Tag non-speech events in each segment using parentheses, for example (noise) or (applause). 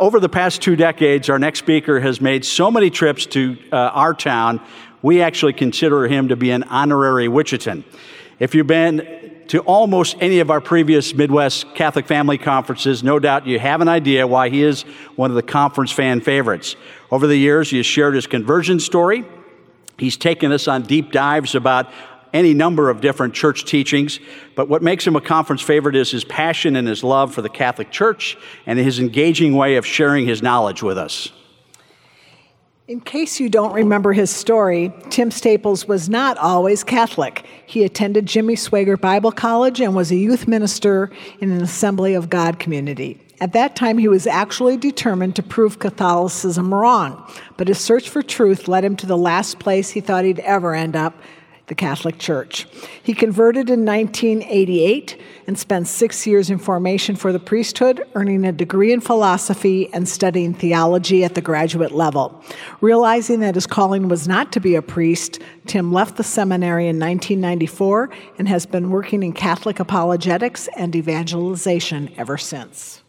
Over the past two decades, our next speaker has made so many trips to uh, our town, we actually consider him to be an honorary Wichitan. If you've been to almost any of our previous Midwest Catholic Family Conferences, no doubt you have an idea why he is one of the conference fan favorites. Over the years, he has shared his conversion story. He's taken us on deep dives about any number of different church teachings, but what makes him a conference favorite is his passion and his love for the Catholic Church and his engaging way of sharing his knowledge with us. In case you don't remember his story, Tim Staples was not always Catholic. He attended Jimmy Swaggart Bible College and was a youth minister in an Assembly of God community. At that time, he was actually determined to prove Catholicism wrong, but his search for truth led him to the last place he thought he'd ever end up the Catholic Church. He converted in 1988 and spent six years in formation for the priesthood, earning a degree in philosophy and studying theology at the graduate level. Realizing that his calling was not to be a priest, Tim left the seminary in 1994 and has been working in Catholic apologetics and evangelization ever since.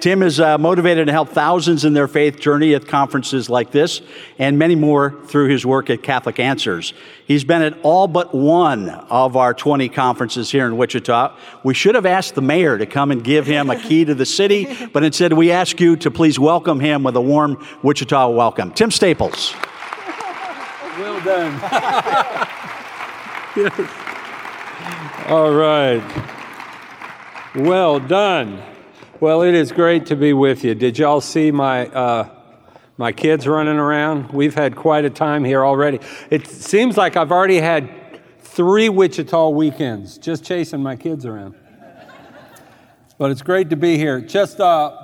Tim is uh, motivated to help thousands in their faith journey at conferences like this and many more through his work at Catholic Answers. He's been at all but one of our 20 conferences here in Wichita. We should have asked the mayor to come and give him a key to the city, (laughs) but instead we ask you to please welcome him with a warm Wichita welcome. Tim Staples. Well done. yes. (laughs) All right. Well done. Well, it is great to be with you. Did y'all see my uh, my kids running around? We've had quite a time here already. It seems like I've already had three Wichita weekends just chasing my kids around. but it's great to be here. Just uh,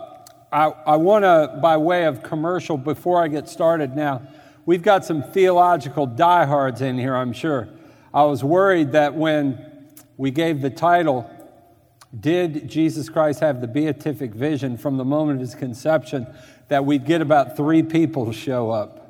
I, I want to, by way of commercial, before I get started now, we've got some theological diehards in here, I'm sure. I was worried that when we gave the title did Jesus Christ have the beatific vision from the moment of his conception that we'd get about three people to show up?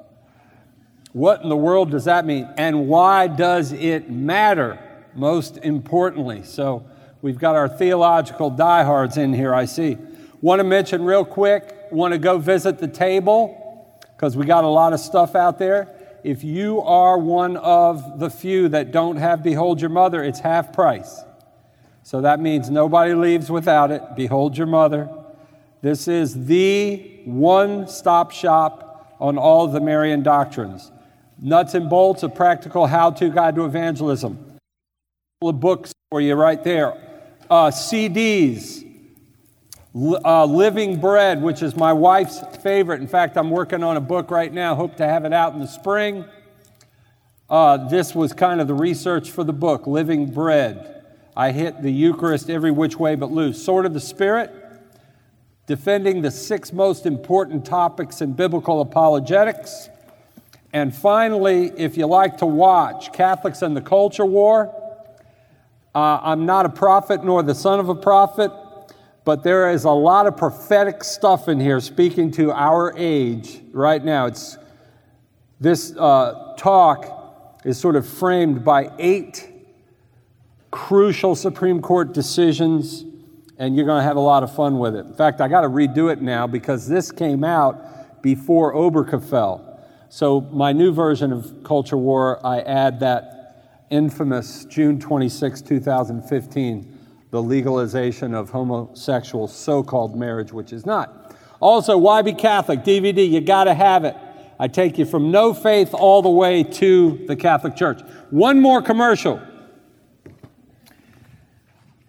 What in the world does that mean? And why does it matter, most importantly? So we've got our theological diehards in here, I see. Want to mention real quick, want to go visit the table because we got a lot of stuff out there. If you are one of the few that don't have Behold Your Mother, it's half price. So that means nobody leaves without it. Behold your mother. This is the one stop shop on all the Marian doctrines. Nuts and bolts, a practical how to guide to evangelism. A couple of books for you right there. Uh, CDs, uh, Living Bread, which is my wife's favorite. In fact, I'm working on a book right now. Hope to have it out in the spring. Uh, this was kind of the research for the book, Living Bread. I hit the Eucharist every which way but loose. Sword of the Spirit, defending the six most important topics in biblical apologetics. And finally, if you like to watch Catholics and the Culture War, uh, I'm not a prophet nor the son of a prophet, but there is a lot of prophetic stuff in here speaking to our age right now. It's this uh, talk is sort of framed by eight crucial Supreme Court decisions, and you're going to have a lot of fun with it. In fact, I got to redo it now because this came out before Obergefell. So, my new version of Culture War, I add that infamous June 26, 2015, the legalization of homosexual so called marriage, which is not. Also, Why Be Catholic? DVD, you got to have it. I take you from no faith all the way to the Catholic Church. One more commercial.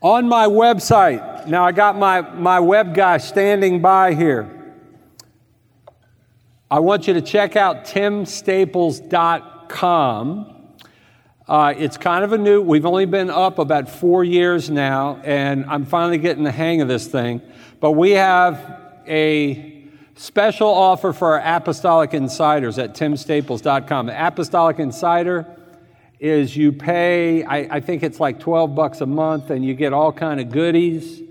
On my website, now I got my, my web guy standing by here. I want you to check out timstaples.com. Uh, it's kind of a new, we've only been up about four years now, and I'm finally getting the hang of this thing. But we have a special offer for our apostolic insiders at timstaples.com. Apostolic insider is you pay, I, I, think it's like 12 bucks a month, and you get all kind of goodies.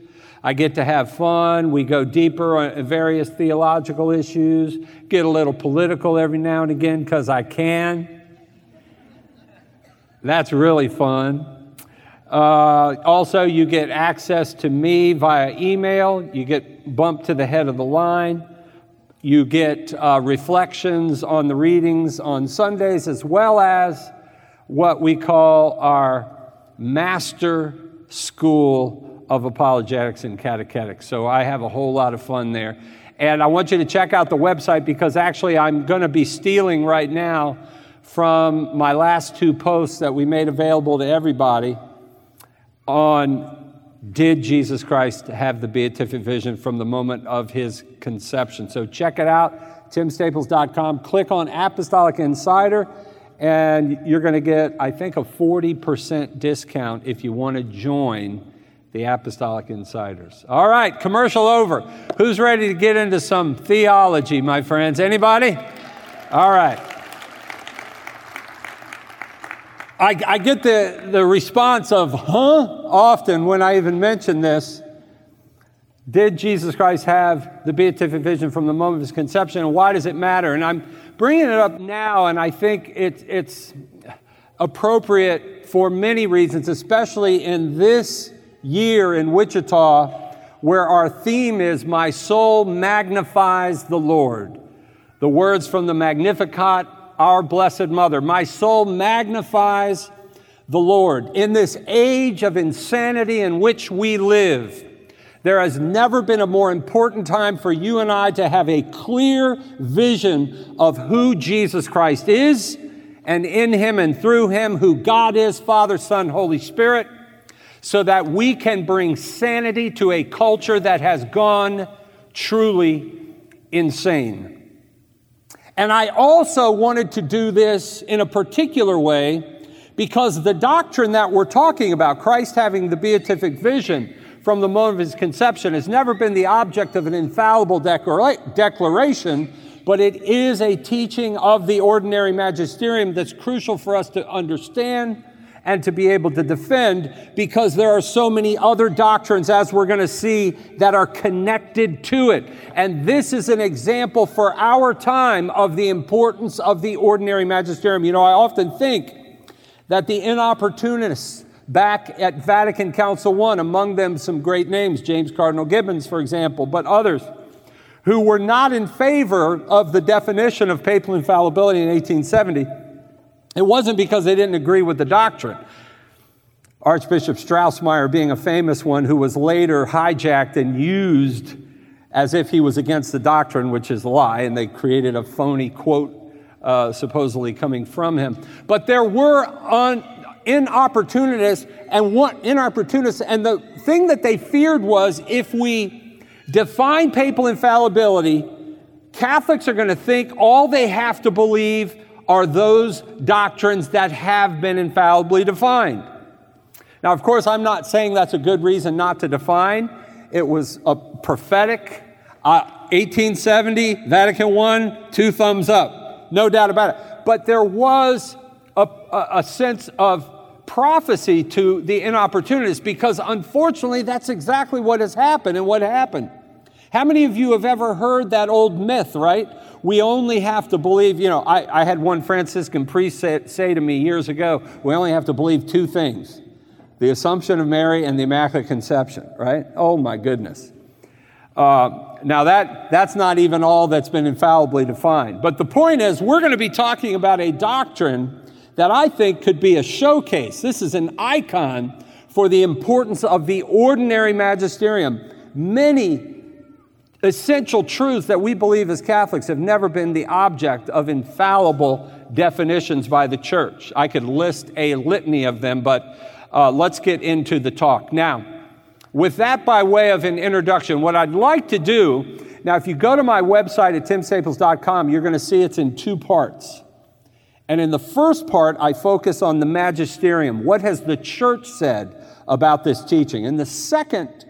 I get to have fun. We go deeper on various theological issues, get a little political every now and again because I can. That's really fun. Uh, also, you get access to me via email. You get get bumped to the head of the line. You get uh, reflections on the readings on Sundays, as well as what we call our master school of apologetics and catechetics. So I have a whole lot of fun there. And I want you to check out the website because actually I'm going to be stealing right now from my last two posts that we made available to everybody on did Jesus Christ have the beatific vision from the moment of his conception? So check it out, timstaples.com. Click on Apostolic Insider, and you're going to get, I think, a 40% discount if you want to join the Apostolic Insiders. All right, commercial over. Who's ready to get into some theology, my friends? Anybody? All right. I, I, get the, the response of, huh, often when I even mention this. Did Jesus Christ have the beatific vision from the moment of his conception, and why does it matter? And I'm bringing it up now, and I think it, it's appropriate for many reasons, especially in this year in Wichita, where our theme is My Soul Magnifies the Lord. The words from the Magnificat our Blessed Mother. My soul magnifies the Lord. In this age of insanity in which we live, there has never been a more important time for you and I to have a clear vision of who Jesus Christ is and in Him and through Him, who God is, Father, Son, Holy Spirit, so that we can bring sanity to a culture that has gone truly insane. And I also wanted to do this in a particular way because the doctrine that we're talking about, Christ having the beatific vision from the moment of his conception, has never been the object of an infallible declara- declaration, but it is a teaching of the ordinary magisterium that's crucial for us to understand and to be able to defend because there are so many other doctrines, as we're going to see, that are connected to it. And this is an example for our time of the importance of the ordinary magisterium. You know, I often think that the inopportunists back at Vatican Council I, among them some great names, James Cardinal Gibbons, for example, but others, who were not in favor of the definition of papal infallibility in 1870 it wasn't because they didn't agree with the doctrine. Archbishop Strossmayer being a famous one who was later hijacked and used as if he was against the doctrine, which is a lie, and they created a phony quote uh, supposedly coming from him. But there were un- inopportunists and one inopportunists, and the thing that they feared was if we define papal infallibility, Catholics are going to think all they have to believe are those doctrines that have been infallibly defined. Now, of course, I'm not saying that's a good reason not to define. It was a prophetic, uh, 1870, Vatican I, two thumbs up, no doubt about it. But there was a, a sense of prophecy to the inopportunists because unfortunately that's exactly what has happened and what happened. How many of you have ever heard that old myth, right? We only have to believe, you know, I, I had one Franciscan priest say, say to me years ago, we only have to believe two things the Assumption of Mary and the Immaculate Conception, right? Oh my goodness. Uh, now, that, that's not even all that's been infallibly defined. But the point is, we're going to be talking about a doctrine that I think could be a showcase. This is an icon for the importance of the ordinary magisterium. Many essential truths that we believe as Catholics have never been the object of infallible definitions by the church. I could list a litany of them, but uh, let's get into the talk. Now, with that by way of an introduction, what I'd like to do now, if you go to my website at timstaples.com, you're going to see it's in two parts. And in the first part, I focus on the magisterium. What has the church said about this teaching? In the second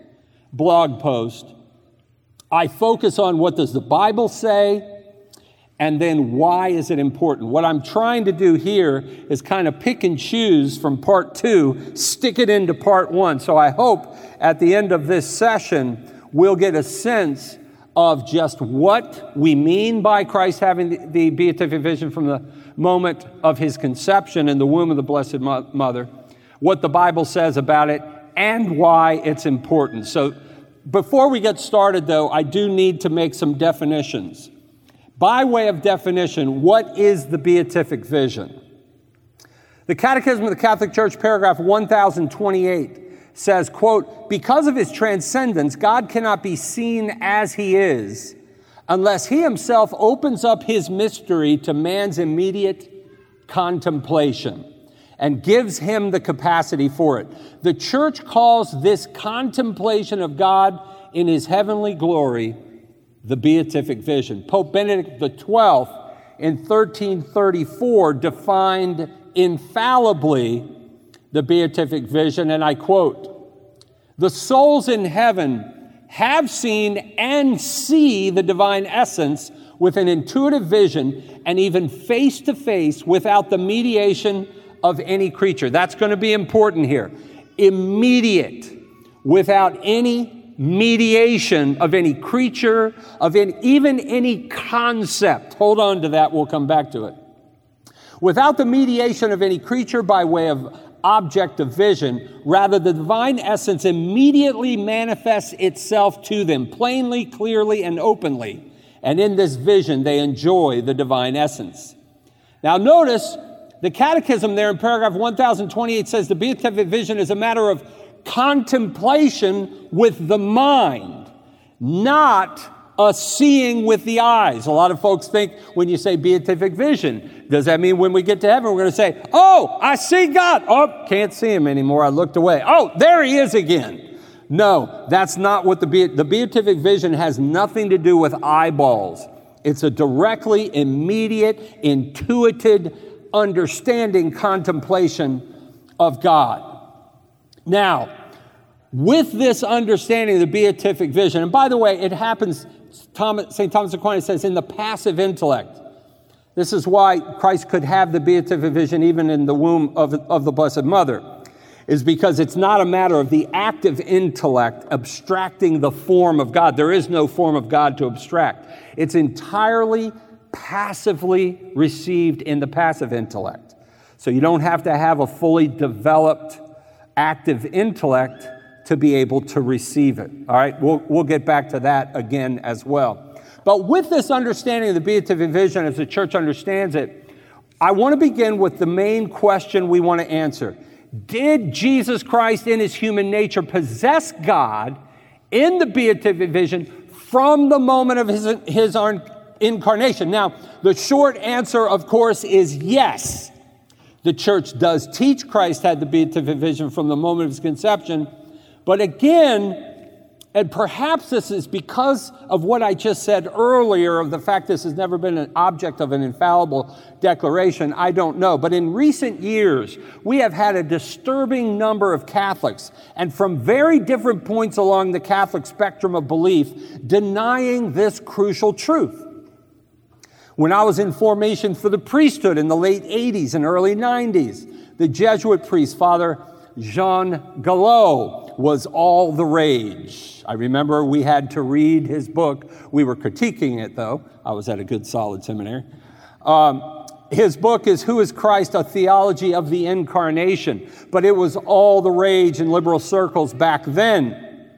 blog post, I focus on what does the Bible say and then why is it important. What I'm trying to do here is kind of pick and choose from part two, stick it into part one. So I hope at the end of this session, we'll get a sense of just what we mean by Christ having the, the beatific vision from the moment of his conception in the womb of the Blessed Mother, what the Bible says about it, and why it's important. So before we get started, though, I do need to make some definitions. By way of definition, what is the beatific vision? The Catechism of the Catholic Church, paragraph 1028, says, quote, because of his transcendence, God cannot be seen as he is unless he himself opens up his mystery to man's immediate contemplation and gives him the capacity for it. The church calls this contemplation of God in his heavenly glory the beatific vision. Pope Benedict XII in 1334 defined infallibly the beatific vision, and I quote, The souls in heaven have seen and see the divine essence with an intuitive vision and even face to face without the mediation of any creature. That's going to be important here. Immediate, without any mediation of any creature, of any, even any concept. Hold on to that, we'll come back to it. Without the mediation of any creature by way of object of vision, rather, the divine essence immediately manifests itself to them plainly, clearly, and openly. And in this vision, they enjoy the divine essence. Now, notice the Catechism there in paragraph 1028 says the beatific vision is a matter of contemplation with the mind, not a seeing with the eyes. A lot of folks think when you say beatific vision, does that mean when we get to heaven, we're going to say, Oh, I see God. Oh, can't see him anymore. I looked away. Oh, there he is again. No, that's not what the, the beatific vision has nothing to do with eyeballs. It's a directly, immediate, intuited understanding contemplation of God. Now, with this understanding of the beatific vision, and by the way, it happens, Thomas, St. Thomas Aquinas says, in the passive intellect. This is why Christ could have the beatific vision even in the womb of, of the Blessed Mother, is because it's not a matter of the active intellect abstracting the form of God. There is no form of God to abstract. It's entirely passively received in the passive intellect. So you don't have to have a fully developed active intellect to be able to receive it. All right, we'll, we'll get back to that again as well. But with this understanding of the beatific vision as the church understands it, I want to begin with the main question we want to answer. Did Jesus Christ in his human nature possess God in the beatific vision from the moment of his, his incarnation? Now, the short answer, of course, is yes. The church does teach Christ had the beatific vision from the moment of his conception. But again, and perhaps this is because of what I just said earlier of the fact this has never been an object of an infallible declaration. I don't know. But in recent years, we have had a disturbing number of Catholics, and from very different points along the Catholic spectrum of belief, denying this crucial truth. When I was in formation for the priesthood in the late 80s and early 90s, the Jesuit priest, Father Jean Galot, was all the rage. I remember we had to read his book. We were critiquing it, though. I was at a good, solid seminary. Um, his book is Who is Christ? A Theology of the Incarnation. But it was all the rage in liberal circles back then.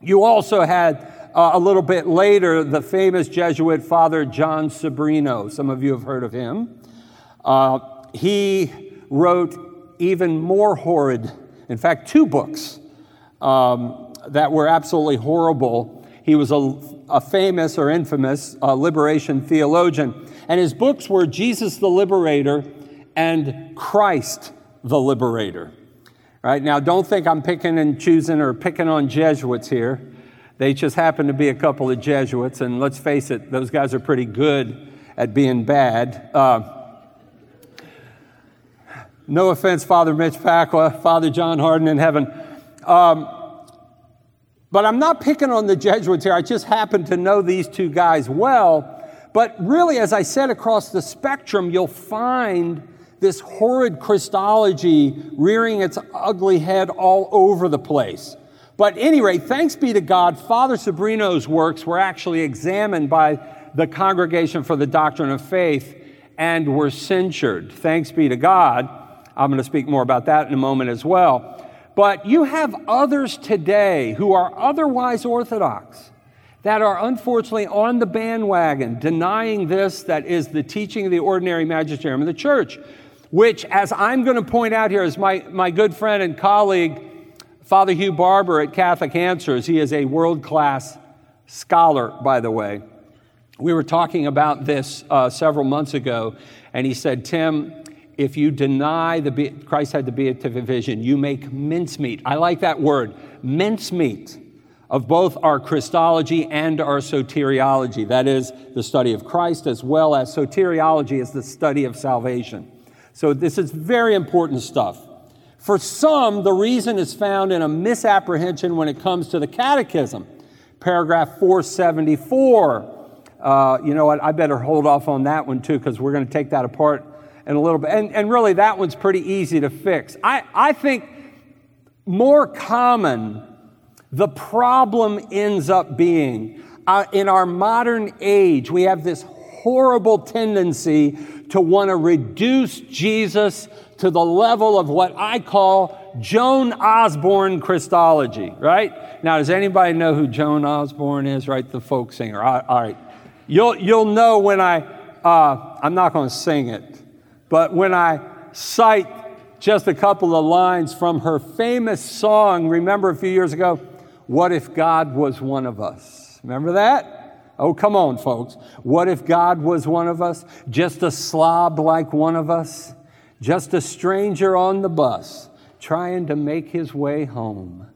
You also had uh, a little bit later, the famous Jesuit Father Jon Sobrino. Some of you have heard of him. Uh, he wrote even more horrid, in fact, two books um, that were absolutely horrible. He was a, a famous or infamous uh, liberation theologian, and his books were Jesus the Liberator and Christ the Liberator. Right now, don't think I'm picking and choosing or picking on Jesuits here. They just happen to be a couple of Jesuits, and let's face it, those guys are pretty good at being bad. Uh, no offense, Father Mitch Pacwa, Father John Hardon in heaven. Um, but I'm not picking on the Jesuits here. I just happen to know these two guys well. But really, as I said, across the spectrum, you'll find this horrid Christology rearing its ugly head all over the place. But anyway, thanks be to God, Father Sobrino's works were actually examined by the Congregation for the Doctrine of Faith and were censured. Thanks be to God. I'm going to speak more about that in a moment as well. But you have others today who are otherwise orthodox that are unfortunately on the bandwagon denying this that is the teaching of the ordinary magisterium of the church, which, as I'm going to point out here, is my, my good friend and colleague, Father Hugh Barbour at Catholic Answers. He is a world class scholar, by the way. We were talking about this uh, several months ago, and he said, Tim, if you deny the Christ had the beatific vision, you make mincemeat. I like that word, mincemeat of both our Christology and our soteriology. That is the study of Christ, as well as soteriology is the study of salvation. So this is very important stuff. For some, the reason is found in a misapprehension when it comes to the catechism. Paragraph 474. Uh, you know what? I better hold off on that one too, because we're going to take that apart in a little bit. And, and really, that one's pretty easy to fix. I, I think more common the problem ends up being uh, in our modern age, we have this horrible tendency to want to reduce Jesus to the level of what I call Joan Osborne Christology, right? Now, does anybody know who Joan Osborne is, right? The folk singer. All right. You'll, you'll know when I, uh, I'm not going to sing it, but when I cite just a couple of lines from her famous song, remember a few years ago, what if God was one of us? Remember that? Oh, come on, folks. What if God was one of us? Just a slob like one of us? Just a stranger on the bus trying to make his way home?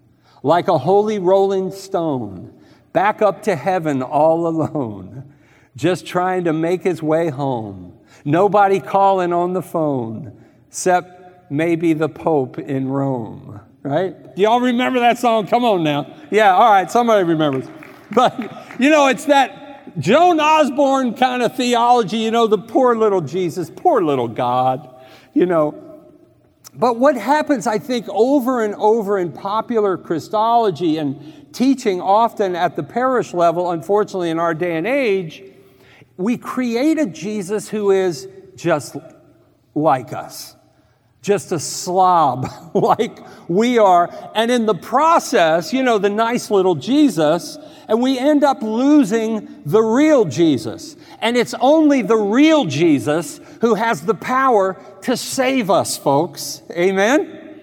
Like a holy rolling stone, back up to heaven all alone, just trying to make his way home. Nobody calling on the phone, except maybe the Pope in Rome right? Do y'all remember that song? Come on now. Yeah, all right, somebody remembers. But, you know, it's that Joan Osborne kind of theology, you know, the poor little Jesus, poor little God, you know. But what happens, I think, over and over in popular Christology and teaching often at the parish level, unfortunately, in our day and age, we create a Jesus who is just like us just a slob (laughs) like we are. And in the process, you know, the nice little Jesus, and we end up losing the real Jesus. And it's only the real Jesus who has the power to save us, folks. Amen?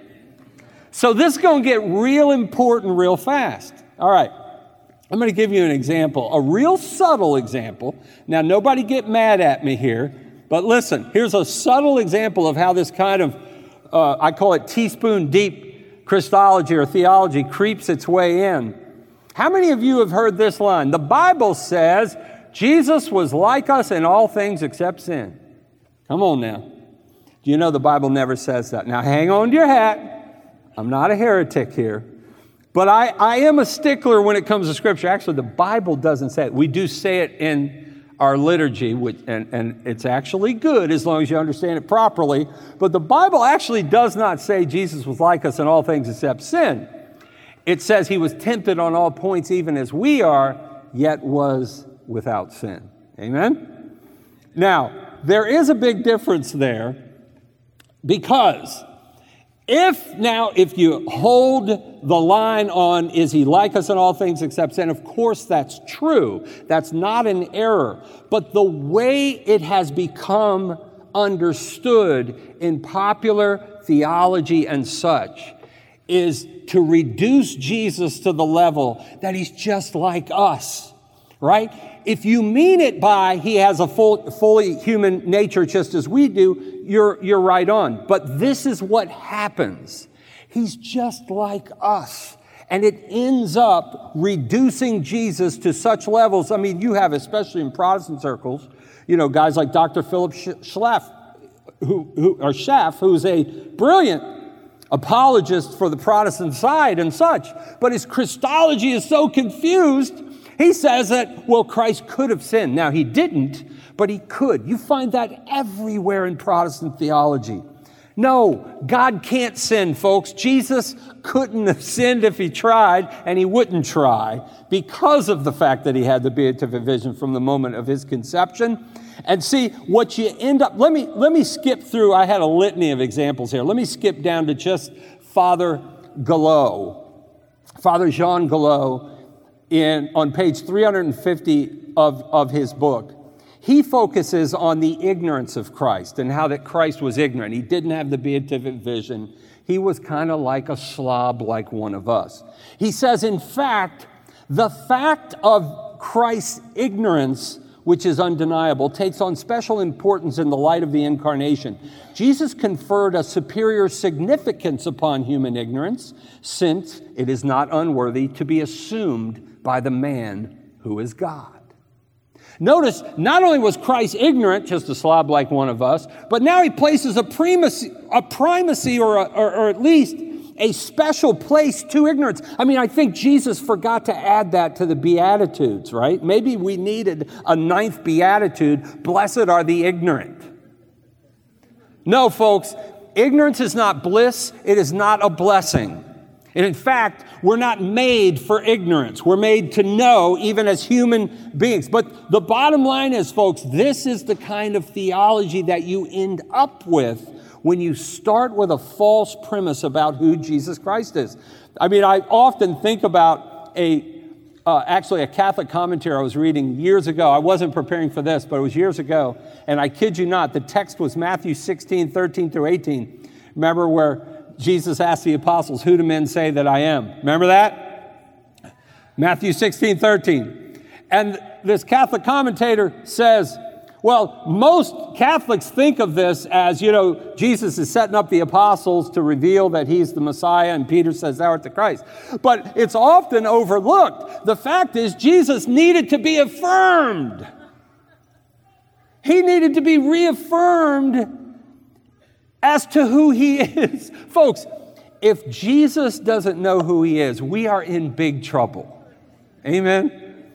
So this is going to get real important real fast. All right. I'm going to give you an example, a real subtle example. Now, nobody get mad at me here, but listen, here's a subtle example of how this kind of uh, I call it teaspoon deep Christology or theology, creeps its way in. How many of you have heard this line? The Bible says Jesus was like us in all things except sin. Come on now. Do you know the Bible never says that? Now hang on to your hat. I'm not a heretic here. But I, I am a stickler when it comes to Scripture. Actually, the Bible doesn't say it. We do say it in our liturgy, which, and, and it's actually good as long as you understand it properly. But the Bible actually does not say Jesus was like us in all things except sin. It says he was tempted on all points, even as we are, yet was without sin. Amen? Now, there is a big difference there because if now, if you hold the line on, is he like us in all things except sin? Of course, that's true. That's not an error. But the way it has become understood in popular theology and such is to reduce Jesus to the level that he's just like us, right? If you mean it by he has a full, fully human nature just as we do, you're, you're right on. But this is what happens. He's just like us. And it ends up reducing Jesus to such levels. I mean, you have, especially in Protestant circles, you know, guys like Dr. Philip Schlaff, who, who, or Schaff, who's a brilliant apologist for the Protestant side and such. But his Christology is so confused he says that, well, Christ could have sinned. Now, he didn't, but he could. You find that everywhere in Protestant theology. No, God can't sin, folks. Jesus couldn't have sinned if he tried, and he wouldn't try because of the fact that he had the beatific vision from the moment of his conception. And see, what you end up, let me, let me skip through, I had a litany of examples here. Let me skip down to just Father Galot, Father Jean Galot, in, on page 350 of, of his book, he focuses on the ignorance of Christ and how that Christ was ignorant. He didn't have the beatific vision. He was kind of like a slob, like one of us. He says, in fact, the fact of Christ's ignorance, which is undeniable, takes on special importance in the light of the incarnation. Jesus conferred a superior significance upon human ignorance, since it is not unworthy to be assumed by the man who is God. Notice, not only was Christ ignorant, just a slob like one of us, but now he places a primacy, a primacy or, a, or, or at least a special place to ignorance. I mean, I think Jesus forgot to add that to the Beatitudes, right? Maybe we needed a ninth Beatitude Blessed are the ignorant. No, folks, ignorance is not bliss, it is not a blessing. And in fact, we're not made for ignorance. We're made to know, even as human beings. But the bottom line is, folks, this is the kind of theology that you end up with when you start with a false premise about who Jesus Christ is. I mean, I often think about a uh, actually a Catholic commentary I was reading years ago. I wasn't preparing for this, but it was years ago. And I kid you not, the text was Matthew 16, 13 through 18. Remember where Jesus asked the apostles, Who do men say that I am? Remember that? Matthew 16, 13. And this Catholic commentator says, well, most Catholics think of this as, you know, Jesus is setting up the apostles to reveal that he's the Messiah, and Peter says, Thou art the Christ. But it's often overlooked. The fact is, Jesus needed to be affirmed. He needed to be reaffirmed as to who he (laughs) is. Folks, if Jesus doesn't know who he is, we are in big trouble. Amen?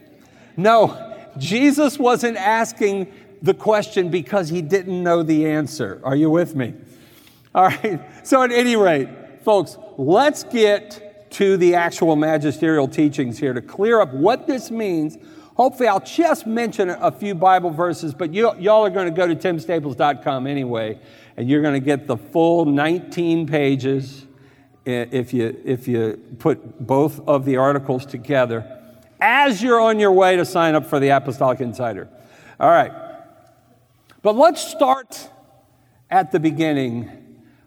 No, Jesus wasn't asking the question because he didn't know the answer. Are you with me? All right. (laughs) So, at any rate, folks, let's get to the actual magisterial teachings here to clear up what this means. Hopefully, I'll just mention a few Bible verses, but you, y'all are going to go to timstaples.com anyway and you're going to get the full 19 pages if you, if you put both of the articles together as you're on your way to sign up for the Apostolic Insider. All right. But let's start at the beginning,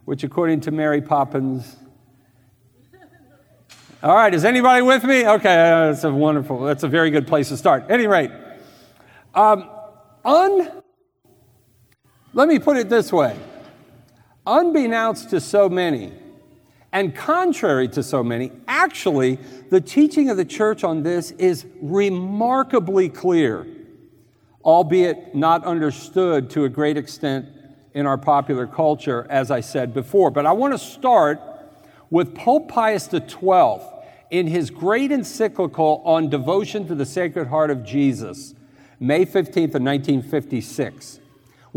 which, according to Mary Poppins, all right, is anybody with me? Okay, that's a wonderful, that's a very good place to start. At any rate, um, un, let me put it this way unbeknownst to so many, and contrary to so many, actually, the teaching of the church on this is remarkably clear, albeit not understood to a great extent in our popular culture, as I said before. But I want to start with Pope Pius XII in his great encyclical on devotion to the Sacred Heart of Jesus, May 15th of 1956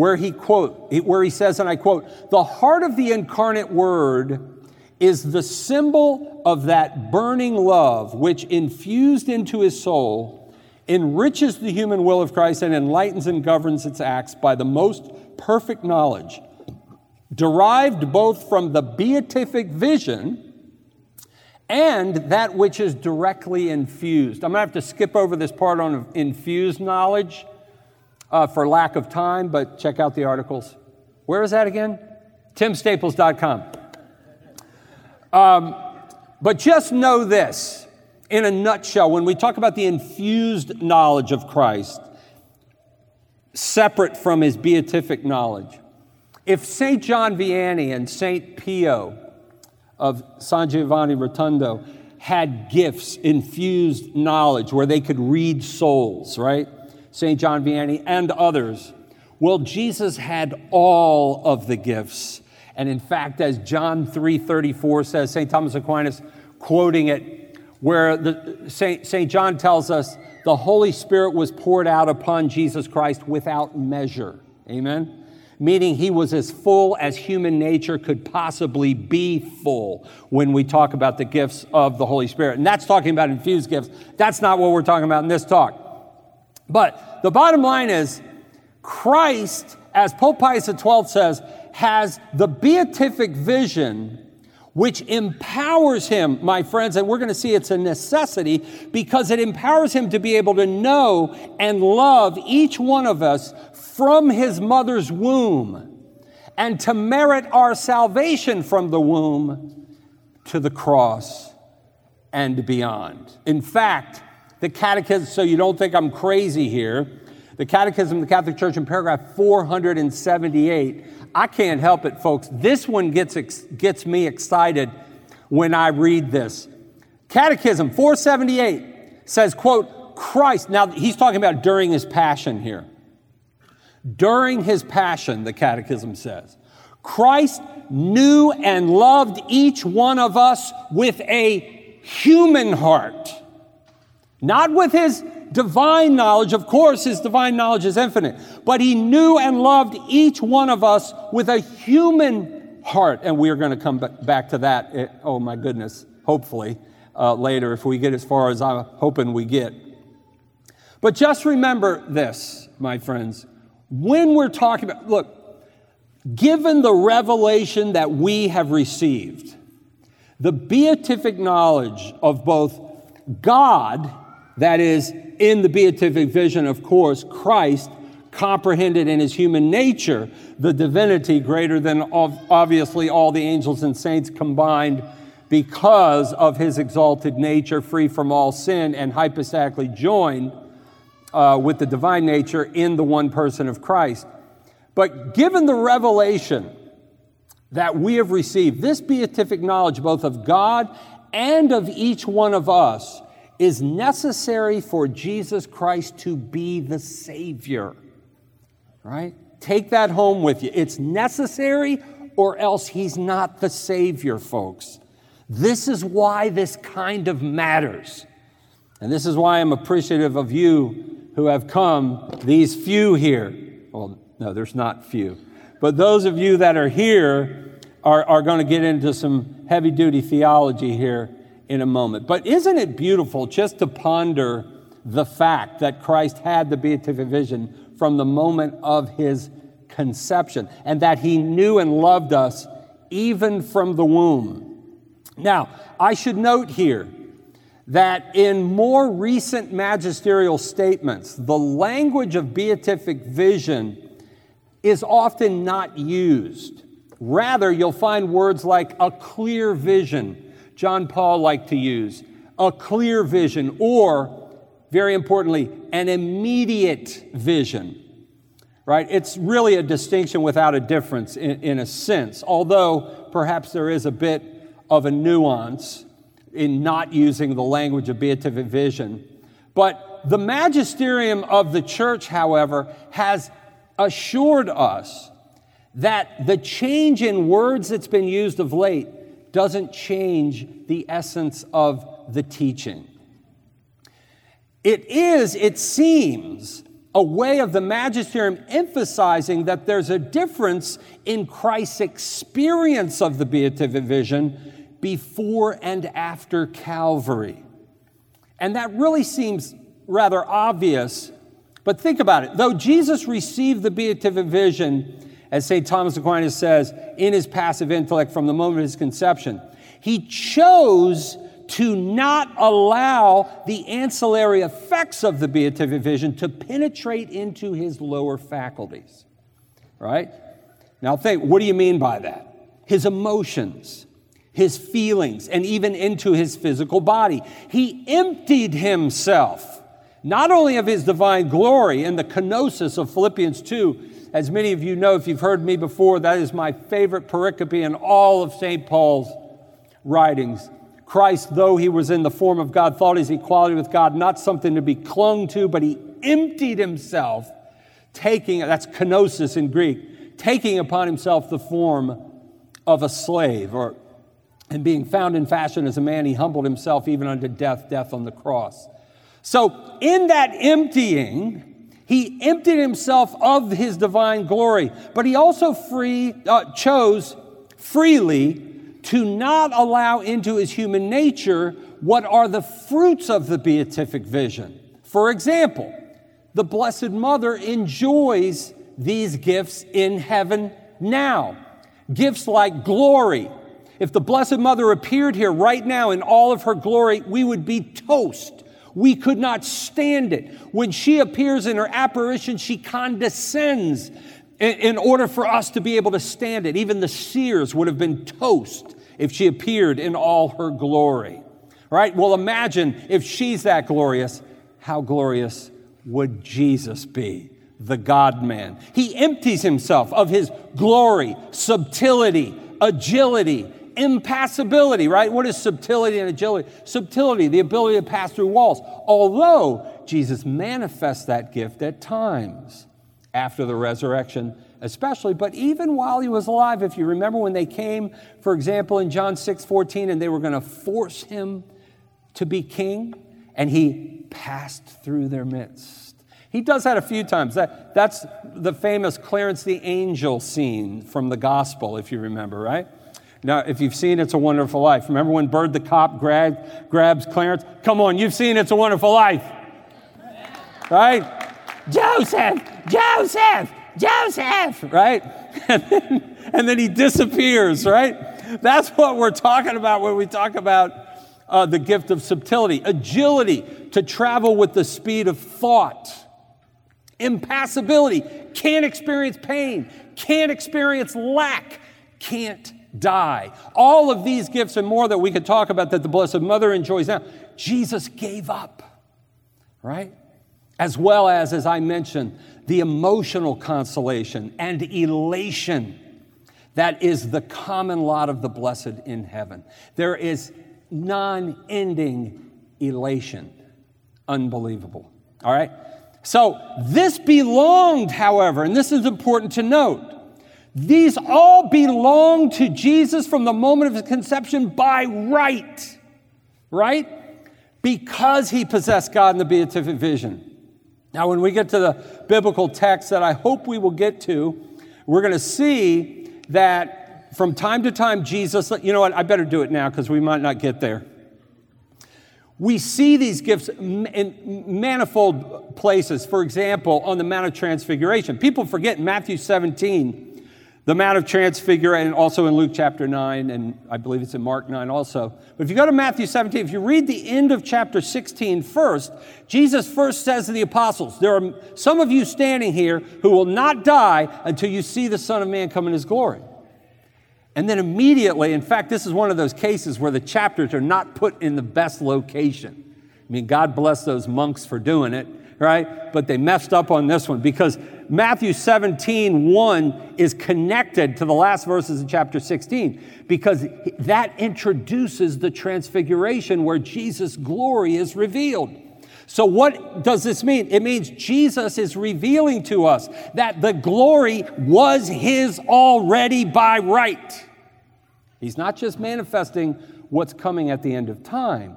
where he quote where he says and I quote the heart of the incarnate word is the symbol of that burning love which infused into his soul enriches the human will of Christ and enlightens and governs its acts by the most perfect knowledge derived both from the beatific vision and that which is directly infused. I'm going to have to skip over this part on infused knowledge uh, for lack of time, but check out the articles. Where is that again? timstaples.com. Um, but just know this in a nutshell when we talk about the infused knowledge of Christ, separate from his beatific knowledge, if St. John Vianney and St. Pio of San Giovanni Rotondo had gifts, infused knowledge where they could read souls, right? St. John Vianney, and others. Well, Jesus had all of the gifts. And in fact, as John 3:34 says, St. Thomas Aquinas quoting it, where the, St. St. John tells us the Holy Spirit was poured out upon Jesus Christ without measure. Amen? Meaning he was as full as human nature could possibly be full when we talk about the gifts of the Holy Spirit. And that's talking about infused gifts. That's not what we're talking about in this talk. But the bottom line is Christ, as Pope Pius XII says, has the beatific vision, which empowers him, my friends, and we're going to see it's a necessity because it empowers him to be able to know and love each one of us from his mother's womb and to merit our salvation from the womb to the cross and beyond. In fact, the catechism, so you don't think I'm crazy here, the Catechism of the Catholic Church in paragraph 478 I can't help it, folks. This one gets, gets me excited when I read this. Catechism 478 says, quote, Christ, now he's talking about during his passion here. During his passion, the Catechism says, Christ knew and loved each one of us with a human heart, not with his divine knowledge, of course, his divine knowledge is infinite, but he knew and loved each one of us with a human heart. And we are going to come back to that, eh, oh my goodness, hopefully, uh, later if we get as far as I'm hoping we get. But just remember this, my friends. When we're talking about, look, given the revelation that we have received, the beatific knowledge of both God, that is, in the beatific vision, of course, Christ comprehended in his human nature the divinity greater than obviously all the angels and saints combined because of his exalted nature, free from all sin, and hypostatically joined uh, with the divine nature in the one person of Christ. But given the revelation that we have received, this beatific knowledge both of God and of each one of us, is necessary for Jesus Christ to be the Savior. Right? Take that home with you. It's necessary, or else He's not the Savior, folks. This is why this kind of matters. And this is why I'm appreciative of you who have come, these few here. Well, no, there's not few. But those of you that are here are, are going to get into some heavy duty theology here in a moment. But isn't it beautiful just to ponder the fact that Christ had the beatific vision from the moment of his conception and that he knew and loved us even from the womb? Now, I should note here that in more recent magisterial statements, the language of beatific vision is often not used. Rather, you'll find words like a clear vision John Paul liked to use a clear vision, or, very importantly, an immediate vision. Right? It's really a distinction without a difference in, in a sense, although perhaps there is a bit of a nuance in not using the language of beatific vision. But the magisterium of the church, however, has assured us that the change in words that's been used of late doesn't change the essence of the teaching. It is, it seems, a way of the magisterium emphasizing that there's a difference in Christ's experience of the beatific vision before and after Calvary. And that really seems rather obvious, but think about it. Though Jesus received the beatific vision as St. Thomas Aquinas says, in his passive intellect from the moment of his conception. He chose to not allow the ancillary effects of the beatific vision to penetrate into his lower faculties. Right? Now, think, what do you mean by that? His emotions, his feelings, and even into his physical body. He emptied himself, not only of his divine glory in the kenosis of Philippians 2, as many of you know, if you've heard me before, that is my favorite pericope in all of St. Paul's writings. Christ, though he was in the form of God, thought his equality with God not something to be clung to, but he emptied himself, taking, that's kenosis in Greek, taking upon himself the form of a slave, or and being found in fashion as a man, he humbled himself even unto death, death on the cross. So, in that emptying, he emptied himself of his divine glory, but he also free, uh, chose freely to not allow into his human nature what are the fruits of the beatific vision. For example, the Blessed Mother enjoys these gifts in heaven now. Gifts like glory, If the Blessed Mother appeared here right now in all of her glory, we would be toast. We could not stand it. When she appears in her apparition, she condescends in, order for us to be able to stand it. Even the seers would have been toast if she appeared in all her glory. Right? Well, imagine if she's that glorious, how glorious would Jesus be? The God man. He empties himself of his glory, subtlety, agility, impassibility, right? What is subtlety and agility? Subtlety, the ability to pass through walls. Although Jesus manifests that gift at times after the resurrection, especially, but even while he was alive, if you remember when they came, for example, in John 6 14, and they were going to force him to be king, and he passed through their midst. He does that a few times. That, that's the famous Clarence the Angel scene from the gospel, if you remember, right? Now, if you've seen It's a Wonderful Life, remember when Bert the cop grab, grabs Clarence? Come on, you've seen It's a Wonderful Life. Right? Joseph, Joseph, Joseph, right? (laughs) And then, and then he disappears, right? That's what we're talking about when we talk about uh, the gift of subtlety, agility to travel with the speed of thought, impassibility, can't experience pain, can't experience lack, can't die. All of these gifts and more that we could talk about that the Blessed Mother enjoys now, Jesus gave up, right? As well as, as I mentioned, the emotional consolation and elation that is the common lot of the blessed in heaven. There is non ending elation. Unbelievable. All right? So, this belonged, however, and this is important to note, these all belong to Jesus from the moment of his conception by right. Right? Because he possessed God in the beatific vision. Now, when we get to the biblical text that I hope we will get to, we're going to see that from time to time, Jesus, you know what, I better do it now because we might not get there. We see these gifts in manifold places. For example, on the Mount of Transfiguration. People forget Matthew 17, the Mount of Transfiguration, and also in Luke chapter 9, and I believe it's in Mark 9 also. But if you go to Matthew 17, if you read the end of chapter 16 first, Jesus first says to the apostles, There are some of you standing here who will not die until you see the Son of Man come in his glory. And then immediately, in fact, this is one of those cases where the chapters are not put in the best location. I mean, God bless those monks for doing it, right? But they messed up on this one because Matthew 17, 1 is connected to the last verses of chapter 16 because that introduces the transfiguration where Jesus' glory is revealed. So, what does this mean? It means Jesus is revealing to us that the glory was his already by right. He's not just manifesting what's coming at the end of time,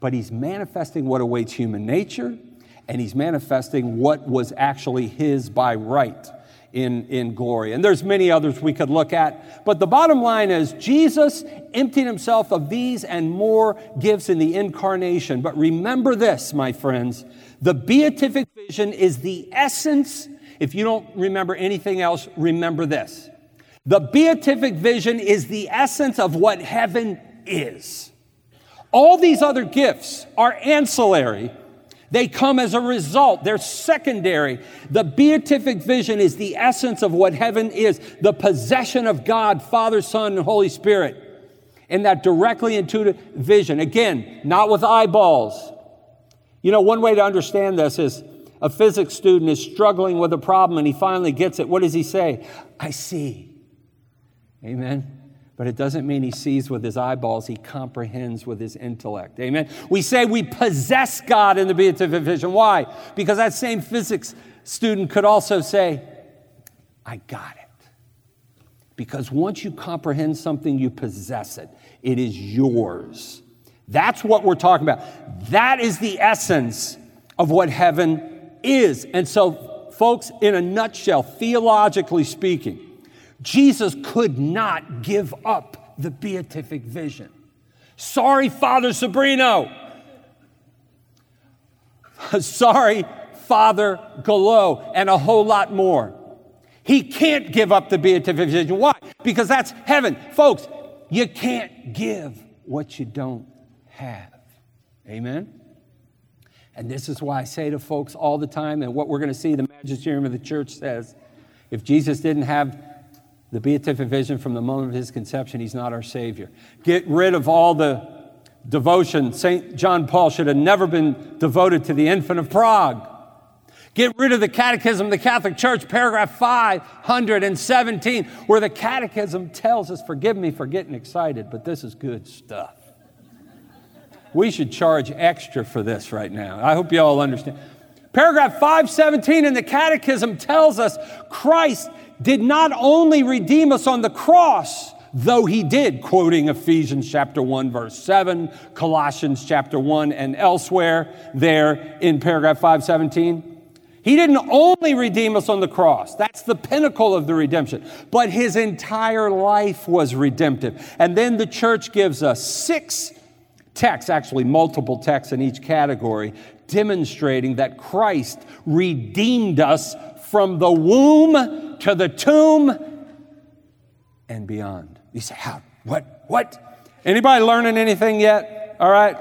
but he's manifesting what awaits human nature and he's manifesting what was actually his by right in, in glory. And there's many others we could look at. But the bottom line is Jesus emptied himself of these and more gifts in the incarnation. But remember this, my friends, the beatific vision is the essence. If you don't remember anything else, remember this. The beatific vision is the essence of what heaven is. All these other gifts are ancillary they come as a result, they're secondary. The beatific vision is the essence of what heaven is the possession of God, Father, Son, and Holy Spirit. In that directly intuitive vision. Again, not with eyeballs. You know, one way to understand this is a physics student is struggling with a problem and he finally gets it. What does he say? I see. Amen but it doesn't mean he sees with his eyeballs, he comprehends with his intellect. Amen. We say we possess God in the beatific vision. Why? Because that same physics student could also say, I got it. Because once you comprehend something, you possess it, it is yours. That's what we're talking about. That is the essence of what heaven is. And so, folks, in a nutshell, theologically speaking, Jesus could not give up the beatific vision. Sorry, Father Sobrino. (laughs) Sorry, Father Galot, and a whole lot more. He can't give up the beatific vision. Why? Because that's heaven. Folks, you can't give what you don't have. Amen? And this is why I say to folks all the time, and what we're going to see the magisterium of the church says if Jesus didn't have the beatific vision from the moment of his conception, he's not our Savior. Get rid of all the devotion. St. John Paul should have never been devoted to the infant of Prague. Get rid of the Catechism of the Catholic Church, paragraph 517, where the Catechism tells us, forgive me for getting excited, but this is good stuff. We should charge extra for this right now. I hope you all understand. Paragraph 517 in the Catechism tells us Christ did not only redeem us on the cross, though he did, quoting Ephesians chapter 1, verse 7, Colossians chapter 1, and elsewhere there in paragraph 517. He didn't only redeem us on the cross. That's the pinnacle of the redemption. But his entire life was redemptive. And then the church gives us six texts, actually multiple texts in each category, demonstrating that Christ redeemed us from the womb to the tomb and beyond. You say, how? What? What? Anybody learning anything yet? All right.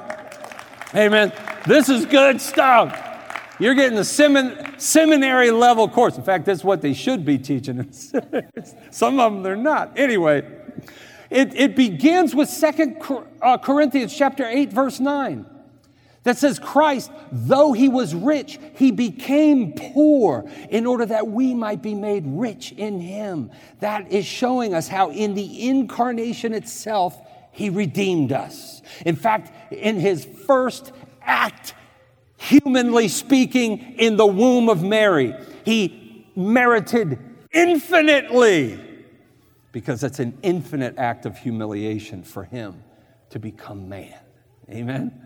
Amen. This is good stuff. You're getting the semin- seminary level course. In fact, that's what they should be teaching. (laughs) Some of them they're not. Anyway, it, it begins with Second uh, Corinthians chapter 8, verse 9. That says, Christ, though he was rich, he became poor in order that we might be made rich in him. That is showing us how in the incarnation itself, he redeemed us. In fact, in his first act, humanly speaking, in the womb of Mary. He merited infinitely because it's an infinite act of humiliation for him to become man. Amen?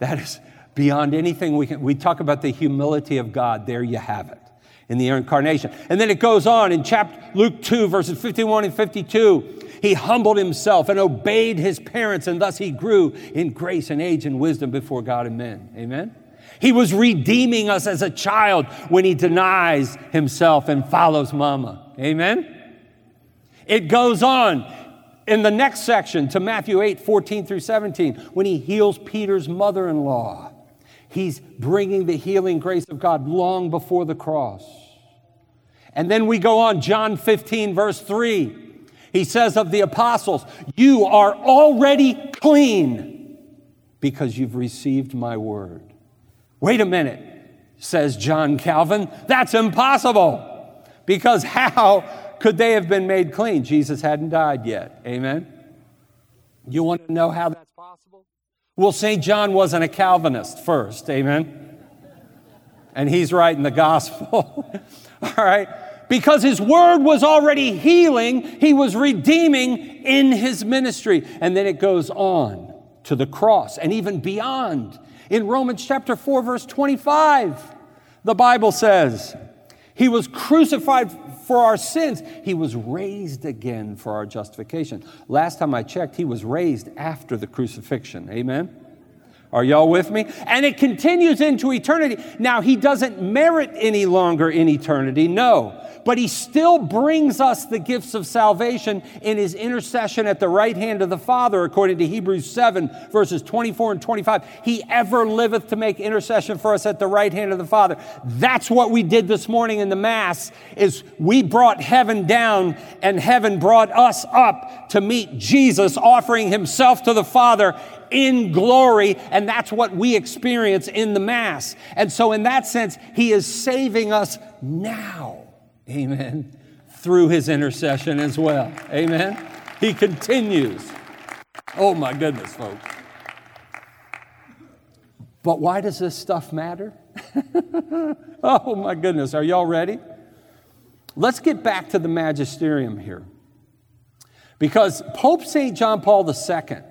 That is beyond anything we can. We talk about the humility of God. There you have it in the incarnation. And then it goes on in chapter Luke 2, verses 51 and 52. He humbled himself and obeyed his parents, and thus he grew in grace and age and wisdom before God and men. Amen? He was redeeming us as a child when he denies himself and follows mama. Amen? It goes on in the next section to Matthew 8, 14 through 17, when he heals Peter's mother in law. He's bringing the healing grace of God long before the cross. And then we go on, John 15, verse 3. He says of the apostles, You are already clean because you've received my word. Wait a minute, says John Calvin. That's impossible. Because how could they have been made clean? Jesus hadn't died yet. Amen? You want to know how that's possible? Well, St. John wasn't a Calvinist first. Amen? And he's writing the gospel. (laughs) All right? Because his word was already healing, he was redeeming in his ministry. And then it goes on to the cross and even beyond in Romans chapter 4, verse 25, the Bible says, He was crucified for our sins. He was raised again for our justification. Last time I checked, He was raised after the crucifixion. Amen? Are y'all with me? And it continues into eternity. Now, He doesn't merit any longer in eternity, no but he still brings us the gifts of salvation in his intercession at the right hand of the Father, according to Hebrews 7, verses 24 and 25. He ever liveth to make intercession for us at the right hand of the Father. That's what we did this morning in the Mass, is we brought heaven down and heaven brought us up to meet Jesus, offering himself to the Father in glory, and that's what we experience in the Mass. And so, in that sense, He is saving us now. Amen. Through his intercession as well. Amen. He continues. Oh my goodness, folks. But why does this stuff matter? (laughs) oh my goodness. Are y'all ready? Let's get back to the magisterium here. Because Pope St. John Paul II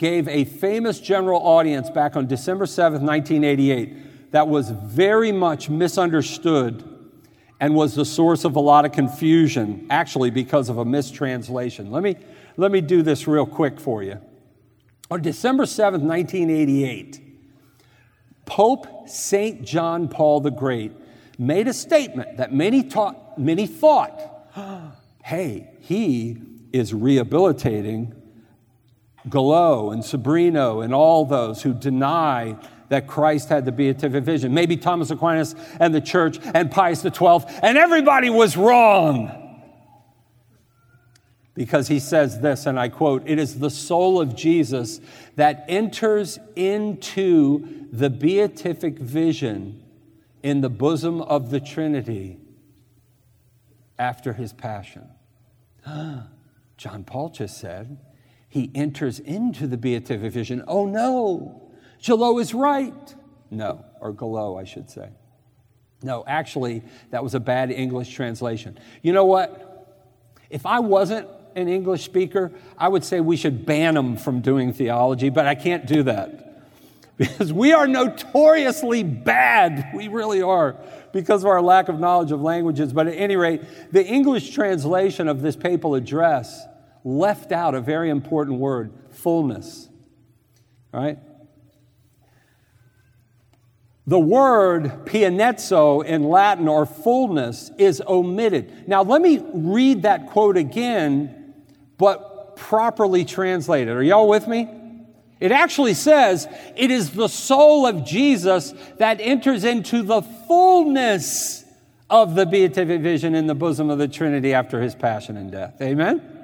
gave a famous general audience back on December 7th, 1988, that was very much misunderstood and was the source of a lot of confusion, actually, because of a mistranslation. Let me, let me do this real quick for you. On December 7th, 1988, Pope St. John Paul the Great made a statement that many, taught, many thought, (gasps) hey, he is rehabilitating Galot and Sobrino and all those who deny that Christ had the beatific vision. Maybe Thomas Aquinas and the church and Pius XII, and everybody was wrong. Because he says this, and I quote, it is the soul of Jesus that enters into the beatific vision in the bosom of the Trinity after his passion. (gasps) John Paul just said, he enters into the beatific vision. Oh no, Galot is right. No, or Galot, I should say. No, actually, that was a bad English translation. You know what? If I wasn't an English speaker, I would say we should ban them from doing theology, but I can't do that. (laughs) Because we are notoriously bad. We really are, because of our lack of knowledge of languages. But at any rate, the English translation of this papal address left out a very important word fullness. Right? The word pienezza in Latin or fullness is omitted. Now, let me read that quote again, but properly translated. Are y'all with me? It actually says, it is the soul of Jesus that enters into the fullness of the beatific vision in the bosom of the Trinity after his passion and death. Amen?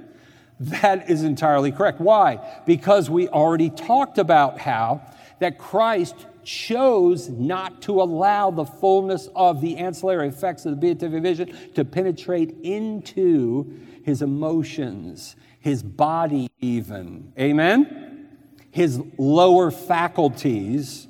That is entirely correct. Why? Because we already talked about how that Christ chose not to allow the fullness of the ancillary effects of the beatific vision to penetrate into his emotions, his body, even. Amen? His lower faculties.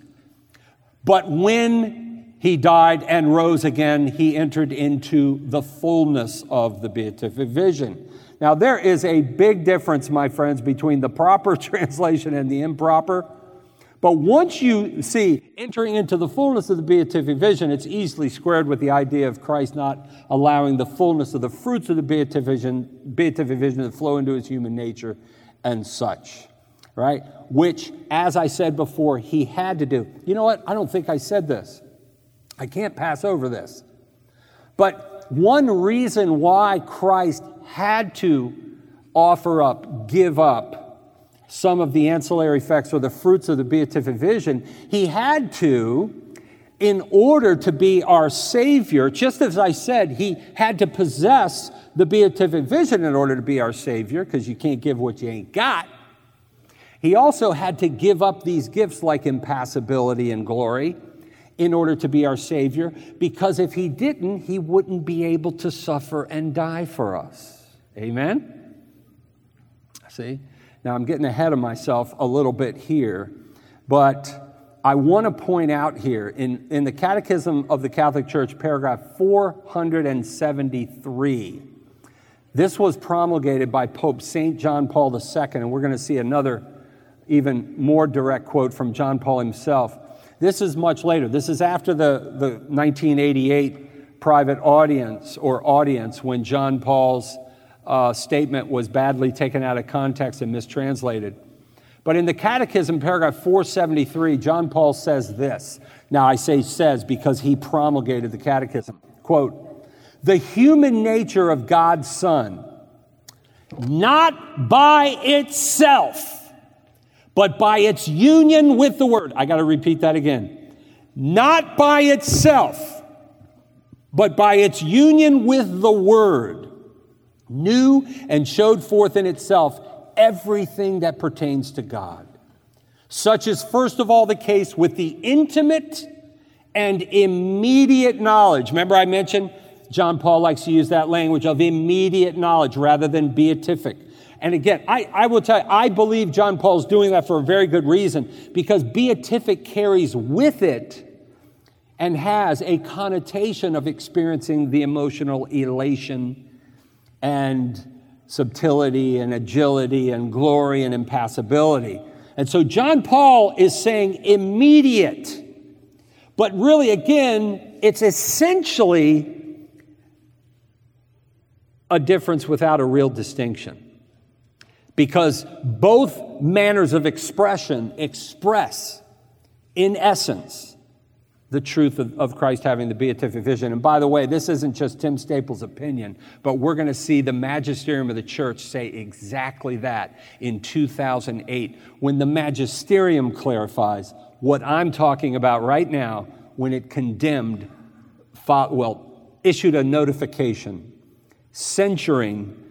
But when he died and rose again, he entered into the fullness of the beatific vision. Now, there is a big difference, my friends, between the proper (laughs) translation and the improper. But once you see entering into the fullness of the beatific vision, it's easily squared with the idea of Christ not allowing the fullness of the fruits of the beatific vision, beatific vision to flow into his human nature and such, right? Which, as I said before, he had to do. You know what? I don't think I said this. I can't pass over this. But one reason why Christ had to offer up, give up some of the ancillary effects or the fruits of the beatific vision, he had to, in order to be our Savior, just as I said, he had to possess the beatific vision in order to be our Savior, because you can't give what you ain't got. He also had to give up these gifts like impassibility and glory in order to be our Savior, because if he didn't, he wouldn't be able to suffer and die for us. Amen? See? Now I'm getting ahead of myself a little bit here, but I want to point out here in, in the Catechism of the Catholic Church, paragraph 473. This was promulgated by Pope St. John Paul II, and we're going to see another, even more direct quote from John Paul himself. This is much later. This is after the, the 1988 private audience or audience when John Paul's uh, statement was badly taken out of context and mistranslated. But in the Catechism, paragraph 473, John Paul says this. Now, I say says because he promulgated the Catechism. Quote, the human nature of God's Son, not by itself, but by its union with the Word. I got to repeat that again. Not by itself, but by its union with the Word knew and showed forth in itself everything that pertains to God. Such is first of all the case with the intimate and immediate knowledge. Remember, I mentioned John Paul likes to use that language of immediate knowledge rather than beatific. And again, I, I will tell you, I believe John Paul's doing that for a very good reason because beatific carries with it and has a connotation of experiencing the emotional elation and subtlety and agility and glory and impassibility. And so John Paul is saying immediate. But really, again, it's essentially a difference without a real distinction. Because both manners of expression express, in essence, the truth of, of, Christ having the beatific vision. And by the way, this isn't just Tim Staples' opinion, but we're going to see the magisterium of the church say exactly that in 2008 when the magisterium clarifies what I'm talking about right now when it condemned, well, issued a notification censuring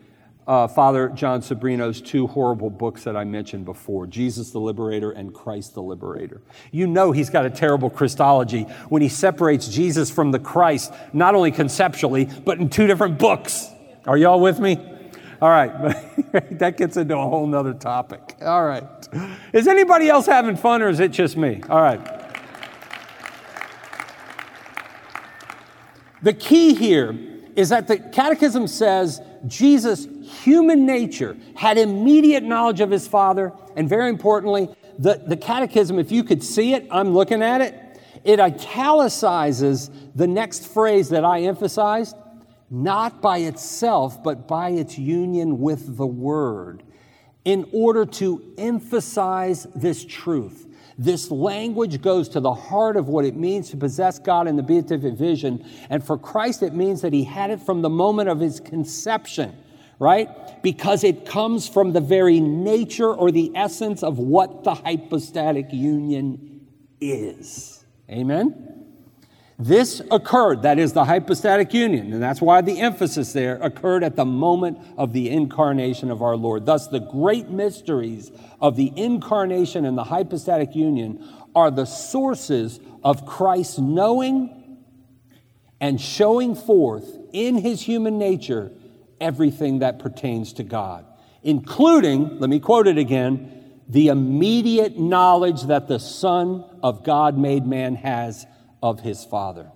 uh, Father Jon Sobrino's two horrible books that I mentioned before Jesus the Liberator and Christ the Liberator. You know he's got a terrible Christology when he separates Jesus from the Christ, not only conceptually, but in two different books. Are y'all with me? All right, (laughs) that gets into a whole nother topic. All right. Is anybody else having fun or is it just me? All right. The key here is that the Catechism says Jesus' human nature had immediate knowledge of his Father, and very importantly, the, the Catechism, if you could see it, I'm looking at it, it italicizes the next phrase that I emphasized not by itself, but by its union with the Word, in order to emphasize this truth. This language goes to the heart of what it means to possess God in the beatific vision. And for Christ, it means that he had it from the moment of his conception, right? Because it comes from the very nature or the essence of what the hypostatic union is. Amen? This occurred, that is the hypostatic union, and that's why the emphasis there occurred at the moment of the incarnation of our Lord. Thus, the great mysteries of the incarnation and the hypostatic union are the sources of Christ's knowing and showing forth in his human nature everything that pertains to God, including, let me quote it again, the immediate knowledge that the Son of God made man has of his Father.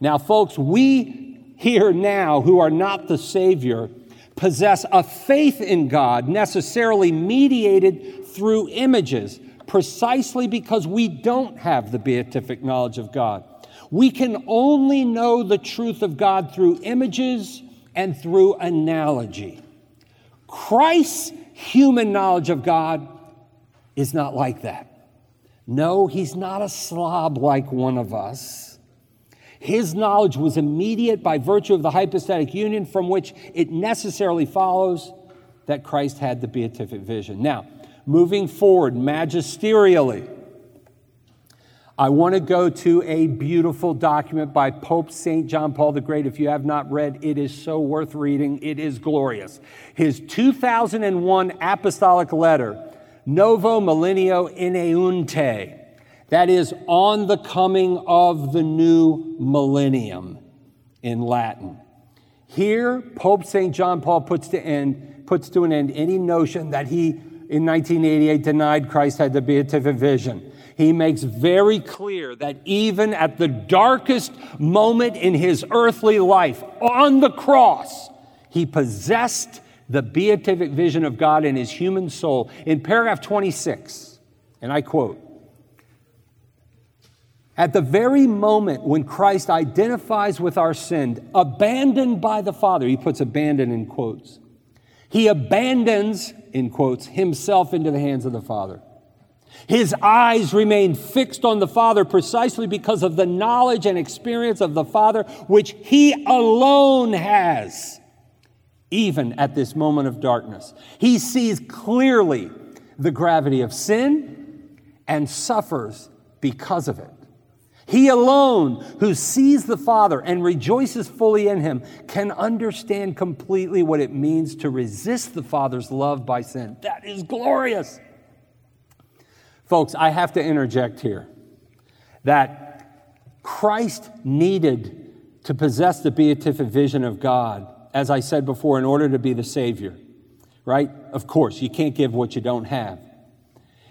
Now, folks, we here now who are not the Savior possess a faith in God necessarily mediated through images, precisely because we don't have the beatific knowledge of God. We can only know the truth of God through images and through analogy. Christ's human knowledge of God is not like that. No, he's not a slob like one of us. His knowledge was immediate by virtue of the hypostatic union, from which it necessarily follows that Christ had the beatific vision. Now, moving forward magisterially, I want to go to a beautiful document by Pope St. John Paul the Great. If you have not read, it is so worth reading. It is glorious. His 2001 apostolic letter Novo Millennio Ineunte. That is, on the coming of the new millennium in Latin. Here, Pope St. John Paul puts to, end, puts to an end any notion that he, in 1988, denied Christ had the beatific vision. He makes very clear that even at the darkest moment in his earthly life, on the cross, he possessed the beatific vision of God in his human soul. In paragraph 26, and I quote, at the very moment when Christ identifies with our sin, abandoned by the Father, he puts abandon in quotes, he abandons, in quotes, himself into the hands of the Father. His eyes remain fixed on the Father precisely because of the knowledge and experience of the Father, which he alone has even at this moment of darkness. He sees clearly the gravity of sin and suffers because of it. He alone, who sees the Father and rejoices fully in Him, can understand completely what it means to resist the Father's love by sin. That is glorious. Folks, I have to interject here that Christ needed to possess the beatific vision of God as I said before, in order to be the Savior, right? Of course, you can't give what you don't have.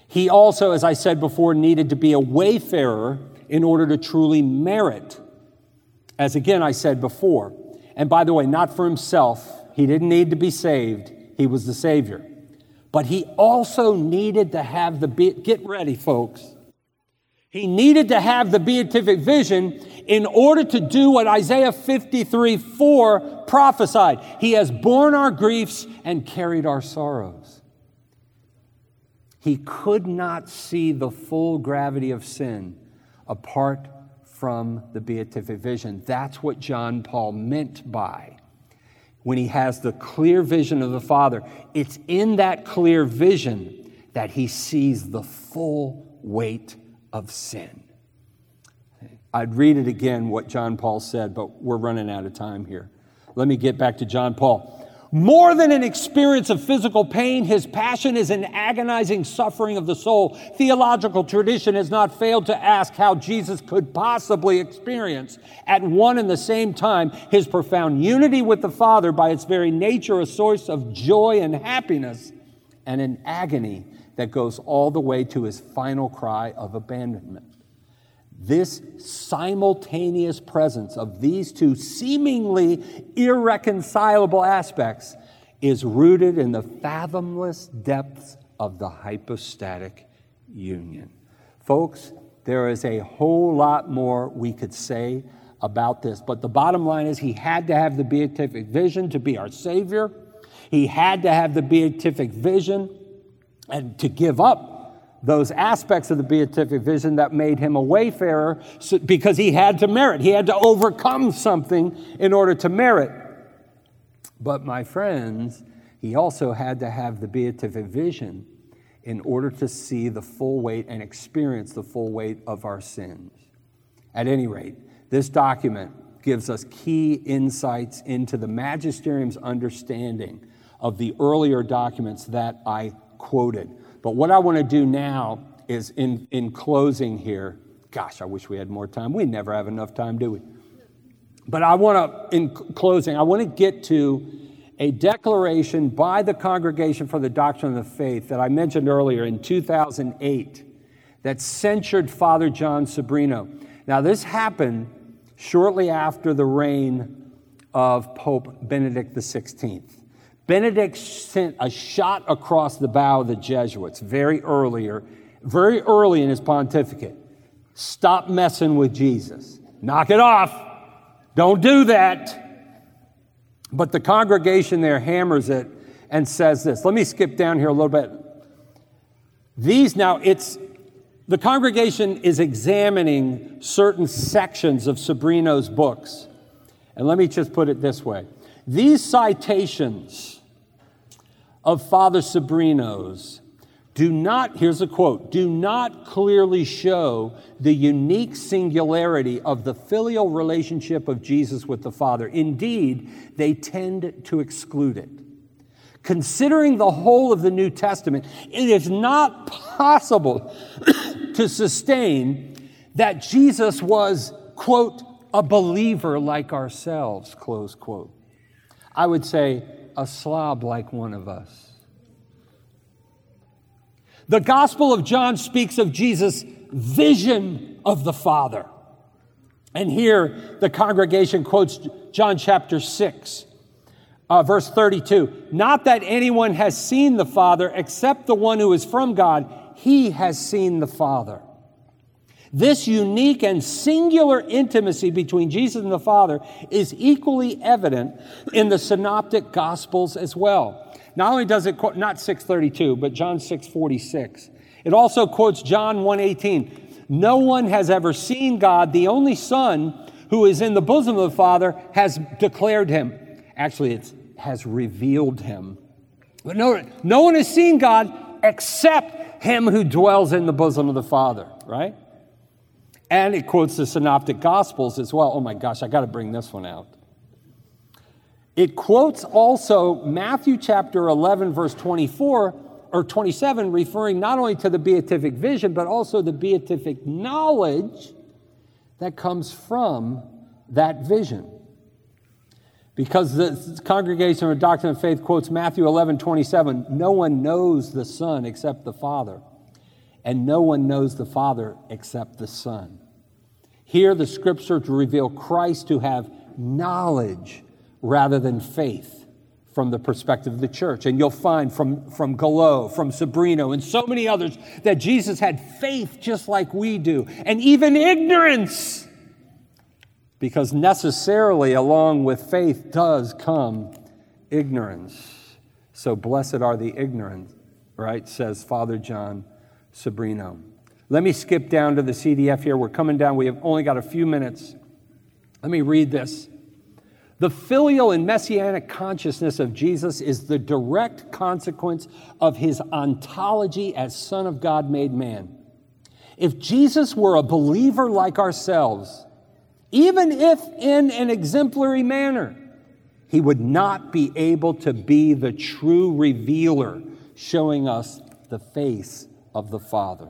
He also, as I said before, needed to be a wayfarer in order to truly merit, as again I said before. And by the way, not for himself, he didn't need to be saved, he was the Savior. But he also needed to have the, get ready, folks. He needed to have the beatific vision in order to do what Isaiah 53 4 prophesied. He has borne our griefs and carried our sorrows. He could not see the full gravity of sin apart from the beatific vision. That's what John Paul meant by when he has the clear vision of the Father. It's in that clear vision that he sees the full weight of sin. I'd read it again, what John Paul said, but we're running out of time here. Let me get back to John Paul. More than an experience of physical pain, his passion is an agonizing suffering of the soul. Theological tradition has not failed to ask how Jesus could possibly experience at one and the same time his profound unity with the Father by its very nature, a source of joy and happiness, and an agony that goes all the way to his final cry of abandonment. This simultaneous presence of these two seemingly irreconcilable aspects is rooted in the fathomless depths of the hypostatic union. Folks, there is a whole lot more we could say about this, but the bottom line is he had to have the beatific vision to be our Savior. He had to have the beatific vision and to give up those aspects of the beatific vision that made him a wayfarer because he had to merit. He had to overcome something in order to merit. But my friends, he also had to have the beatific vision in order to see the full weight and experience the full weight of our sins. At any rate, this document gives us key insights into the magisterium's understanding of the earlier documents that I quoted. But what I want to do now is in, in closing here, gosh, I wish we had more time. We never have enough time, do we? But I want to, in closing, I want to get to a declaration by the Congregation for the Doctrine of the Faith that I mentioned earlier in 2008 that censured Father Jon Sobrino. Now, this happened shortly after the reign of Pope Benedict XVI. Benedict sent a shot across the bow of the Jesuits very earlier, very early in his pontificate. Stop messing with Jesus. Knock it off. Don't do that. But the congregation there hammers it and says this. Let me skip down here a little bit. These now, it's the congregation is examining certain sections of Sobrino's books. And let me just put it this way these citations of Father Sobrino's do not, here's a quote, do not clearly show the unique singularity of the filial relationship of Jesus with the Father. Indeed, they tend to exclude it. Considering the whole of the New Testament, it is not possible (coughs) to sustain that Jesus was, quote, a believer like ourselves, close quote. I would say, a slob like one of us. The Gospel of John speaks of Jesus' vision of the Father. And here the congregation quotes John chapter 6, uh, verse 32. Not that anyone has seen the Father except the one who is from God, he has seen the Father. This unique and singular intimacy between Jesus and the Father is equally evident in the synoptic gospels as well. Not only does it quote not 632, but John 646. It also quotes John 118. No one has ever seen God, the only Son who is in the bosom of the Father has declared him. Actually, it has revealed him. But no, no one has seen God except him who dwells in the bosom of the Father, right? And it quotes the Synoptic Gospels as well. Oh my gosh, I got to bring this one out. It quotes also Matthew chapter 11, verse 24 or 27, referring not only to the beatific vision, but also the beatific knowledge that comes from that vision. Because the Congregation of Doctrine of Faith quotes Matthew 11, 27, no one knows the Son except the Father, and no one knows the Father except the Son. Here, the scriptures reveal Christ to have knowledge rather than faith from the perspective of the church. And you'll find from, from Galot, from Sobrino, and so many others that Jesus had faith just like we do, and even ignorance. Because necessarily, along with faith, does come ignorance. So blessed are the ignorant, right? Says Father Jon Sobrino. Let me skip down to the CDF here. We're coming down. We have only got a few minutes. Let me read this. The filial and messianic consciousness of Jesus is the direct consequence of his ontology as Son of God made man. If Jesus were a believer like ourselves, even if in an exemplary manner, he would not be able to be the true revealer, showing us the face of the Father.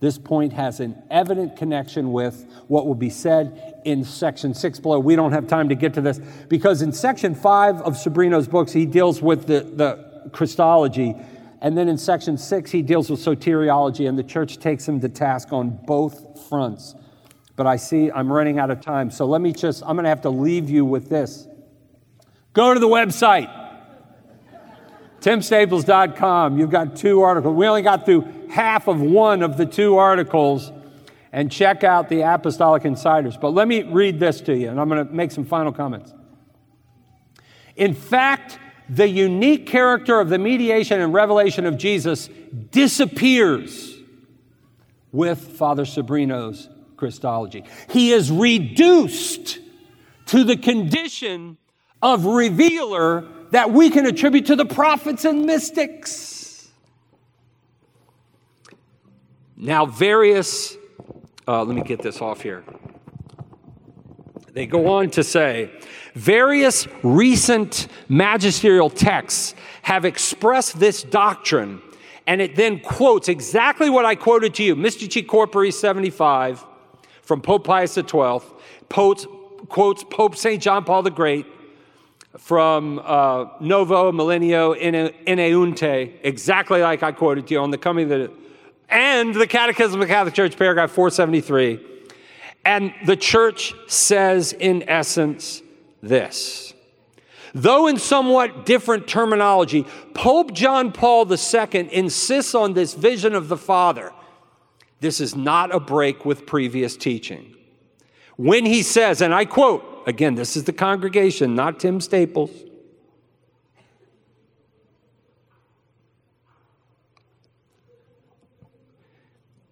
This point has an evident connection with what will be said in section six below. We don't have time to get to this because in section five of Sobrino's books, he deals with the, the Christology. And then in section six, he deals with soteriology, and the church takes him to task on both fronts. But I see I'm running out of time. So let me just, I'm going to have to leave you with this. Go to the website, timstaples.com. You've got two articles. We only got through half of one of the two articles and check out the Apostolic Insiders. But let me read this to you, and I'm going to make some final comments. In fact, the unique character of the mediation and revelation of Jesus disappears with Father Sobrino's Christology. He is reduced to the condition of revealer that we can attribute to the prophets and mystics. Now, various, uh, let me get this off here. They go on to say, various recent magisterial texts have expressed this doctrine, and it then quotes exactly what I quoted to you Mystici Corpori 75 from Pope Pius XII, quotes, quotes Pope St. John Paul the Great from uh, Novo Millennio Ineunte, exactly like I quoted to you on the coming of the and the Catechism of the Catholic Church, paragraph 473. And the church says, in essence, this. Though in somewhat different terminology, Pope John Paul II insists on this vision of the Father. This is not a break with previous teaching. When he says, and I quote, again, this is the congregation, not Tim Staples.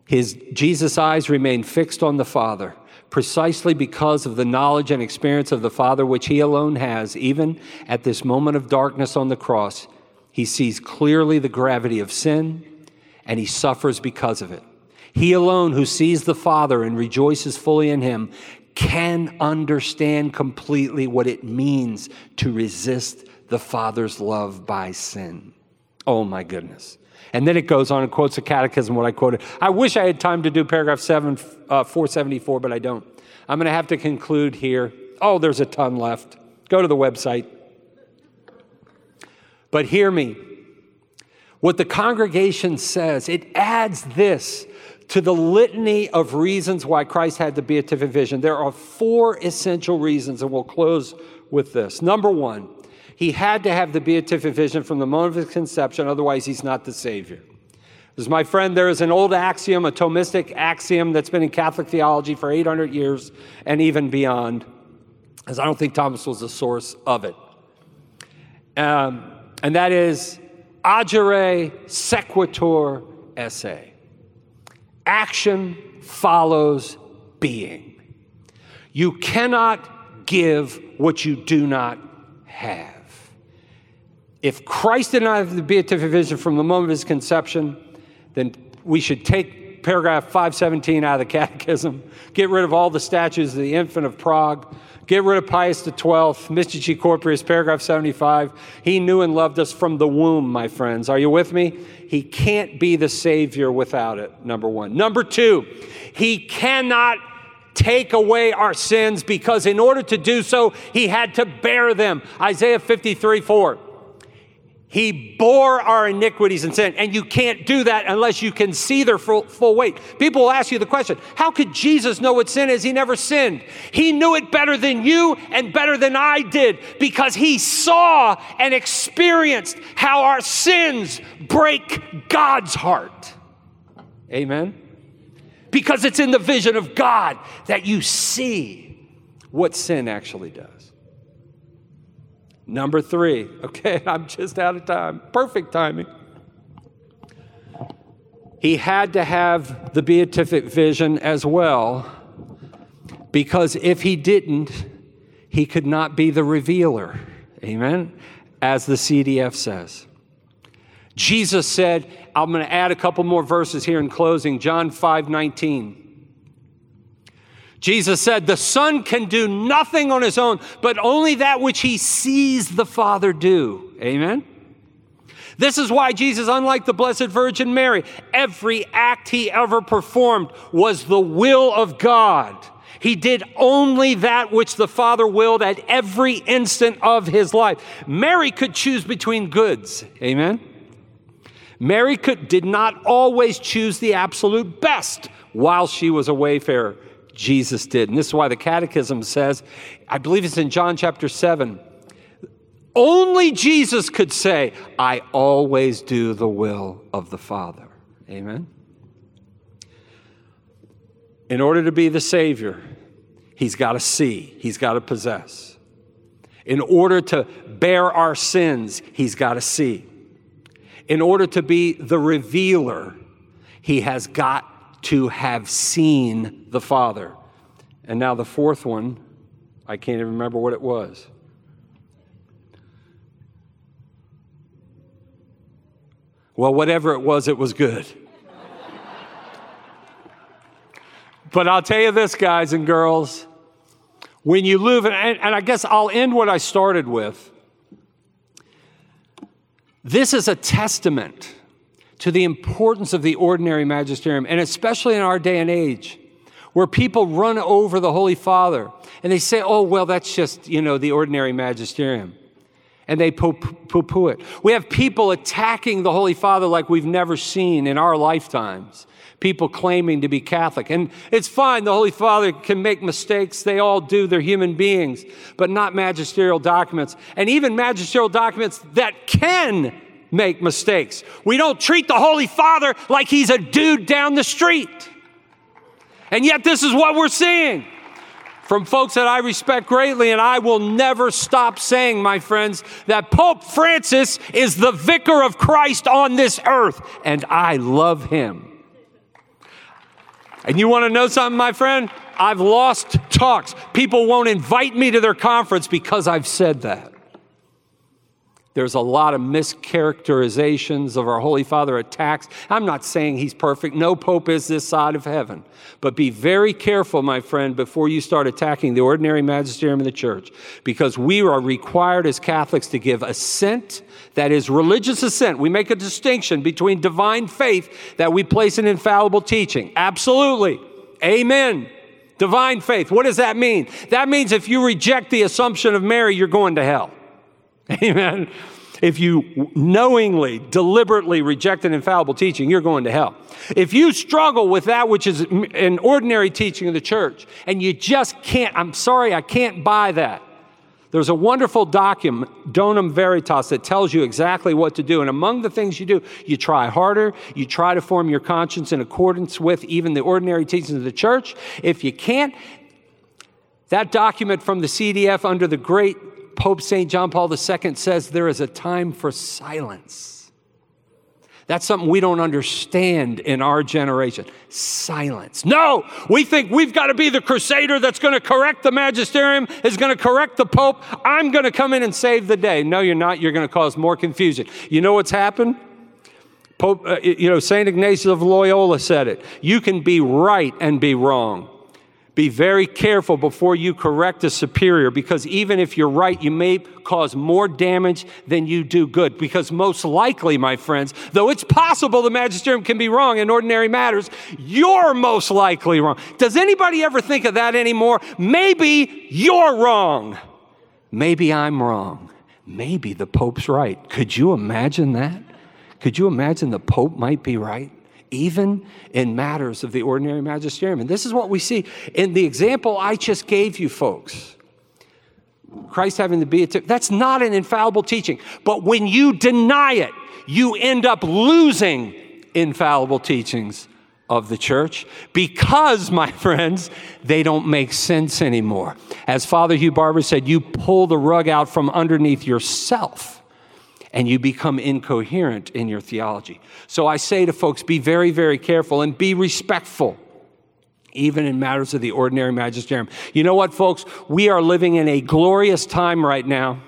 His Jesus' eyes remain fixed on the Father, precisely because of the knowledge and experience of the Father which he alone has, even at this moment of darkness on the cross. He sees clearly the gravity of sin, and he suffers because of it. He alone, who sees the Father and rejoices fully in him, can understand completely what it means to resist the Father's love by sin. Oh my goodness. And then it goes on and quotes the catechism, what I quoted. I wish I had time to do paragraph 7, uh, 474, but I don't. I'm going to have to conclude here. Oh, there's a ton left. Go to the website. But hear me. What the congregation says, it adds this to the litany of reasons why Christ had the beatific vision. There are four essential reasons, and we'll close with this. Number one, he had to have the beatific vision from the moment of his conception, otherwise, he's not the Savior. As my friend, there is an old axiom, a Thomistic axiom that's been in Catholic theology for 800 years and even beyond, as I don't think Thomas was the source of it. Um, and that is agere sequitur esse. Action follows being. You cannot give what you do not have. If Christ did not have the beatific vision from the moment of his conception, then we should take paragraph 517 out of the catechism, get rid of all the statues of the infant of Prague, get rid of Pius XII, Mystici Corporis, paragraph 75. He knew and loved us from the womb, my friends. Are you with me? He can't be the Savior without it, number one. Number two, he cannot take away our sins because in order to do so, he had to bear them. Isaiah 53 4. He bore our iniquities and sin. And you can't do that unless you can see their full, full, weight. People will ask you the question how could Jesus know what sin is? He never sinned. He knew it better than you and better than I did because he saw and experienced how our sins break God's heart. Amen? Because it's in the vision of God that you see what sin actually does. Number three, (laughs) okay, I'm just out of time. Perfect timing. he had to have the beatific vision as well, because if he didn't, he could not be the revealer. Amen? As the CDF says. Jesus said, I'm going to add a couple more verses here in closing. John 5 19. Jesus said, The Son can do nothing on his own, but only that which he sees the Father do. Amen? This is why Jesus, unlike the Blessed Virgin Mary, every act he ever performed was the will of God. He did only that which the Father willed at every instant of his life. Mary could choose between goods. Amen? Mary could, did not always choose the absolute best while she was a wayfarer. Jesus did. And this is why the Catechism says, I believe it's in John chapter 7, only Jesus could say, I always do the will of the Father. Amen? In order to be the Savior, he's got to see, he's got to possess. In order to bear our sins, he's got to see. In order to be the revealer, he has got to have seen the Father. And now the fourth one, I can't even remember what it was. Well, whatever it was, it was good. but I'll tell you this, guys and girls, when you live, and, and I guess I'll end what I started with. This is a testament to the importance of the ordinary magisterium, and especially in our day and age, where people run over the Holy Father and they say, oh, well, that's just, you know, the ordinary magisterium and they poo poo it. We have people attacking the Holy Father like we've never seen in our lifetimes. People claiming to be Catholic. And it's fine, the Holy Father can make mistakes. They all do. They're human beings, but not magisterial documents. And even magisterial documents that can make mistakes. We don't treat the Holy Father like he's a dude down the street. And yet, this is what we're seeing from folks that I respect greatly, and I will never stop saying, my friends, that Pope Francis is the vicar of Christ on this earth, and I love him. And you want to know something, my friend? I've lost talks. People won't invite me to their conference because I've said that. There's a lot of mischaracterizations of our Holy Father attacks. I'm not saying he's perfect. No pope is this side of heaven. But be very careful, my friend, before you start attacking the ordinary magisterium of the church, because we are required as Catholics to give assent that is religious assent. We make a distinction between divine faith that we place in infallible teaching. Absolutely. Amen. Divine faith. What does that mean? That means if you reject the assumption of Mary, you're going to hell. (laughs) Amen. If you knowingly, deliberately reject an infallible teaching, you're going to hell. If you struggle with that which is an ordinary teaching of the church and you just can't, I'm sorry, I can't buy that. There's a wonderful document, Donum Veritatis, that tells you exactly what to do. And among the things you do, you try harder, you try to form your conscience in accordance with even the ordinary teachings of the church. If you can't, that document from the CDF under the great Pope St. John Paul II says there is a time for silence. That's something we don't understand in our generation. Silence. No, we think we've got to be the crusader that's going to correct the magisterium, is going to correct the pope. I'm going to come in and save the day. No, you're not. You're going to cause more confusion. You know what's happened? Pope, uh, you know, St. Ignatius of Loyola said it. You can be right and be wrong. Be very careful before you correct a superior because even if you're right, you may cause more damage than you do good. Because most likely, my friends, though it's possible the magisterium can be wrong in ordinary matters, you're most likely wrong. Does anybody ever think of that anymore? Maybe you're wrong. Maybe I'm wrong. Maybe the Pope's right. Could you imagine that? Could you imagine the Pope might be right? Even in matters of the ordinary magisterium. And this is what we see in the example I just gave you, folks. Christ having the beatific, that's not an infallible teaching. But when you deny it, you end up losing infallible teachings of the church because, my friends, they don't make sense anymore. As Father Hugh Barbour said, you pull the rug out from underneath yourself and you become incoherent in your theology. So I say to folks, be very, very careful and be respectful even in matters of the ordinary magisterium. You know what, folks? We are living in a glorious time right now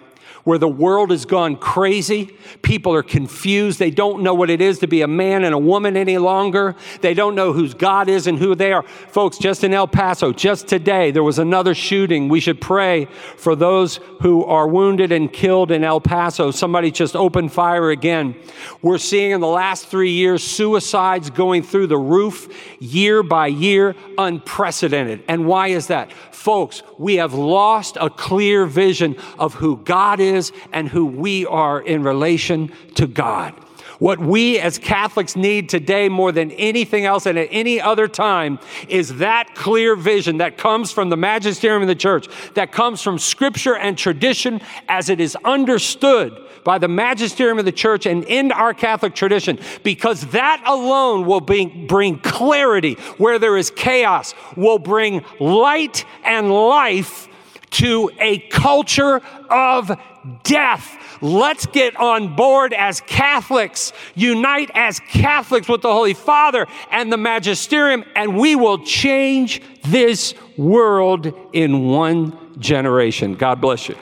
where the world has gone crazy. People are confused. They don't know what it is to be a man and a woman any longer. They don't know whose God is and who they are. Folks, just in El Paso, just today, there was another shooting. We should pray for those who are wounded and killed in El Paso. Somebody just opened fire again. We're seeing in the last three years suicides going through the roof year by year, unprecedented. And why is that? Folks, we have lost a clear vision of who God is and who we are in relation to God. What we as Catholics need today more than anything else and at any other time is that clear vision that comes from the magisterium of the church, that comes from scripture and tradition as it is understood by the magisterium of the church and in our Catholic tradition, because that alone will bring, bring clarity where there is chaos, will bring light and life to a culture of death. Let's get on board as Catholics, unite as Catholics with the Holy Father and the Magisterium, and we will change this world in one generation. God bless you.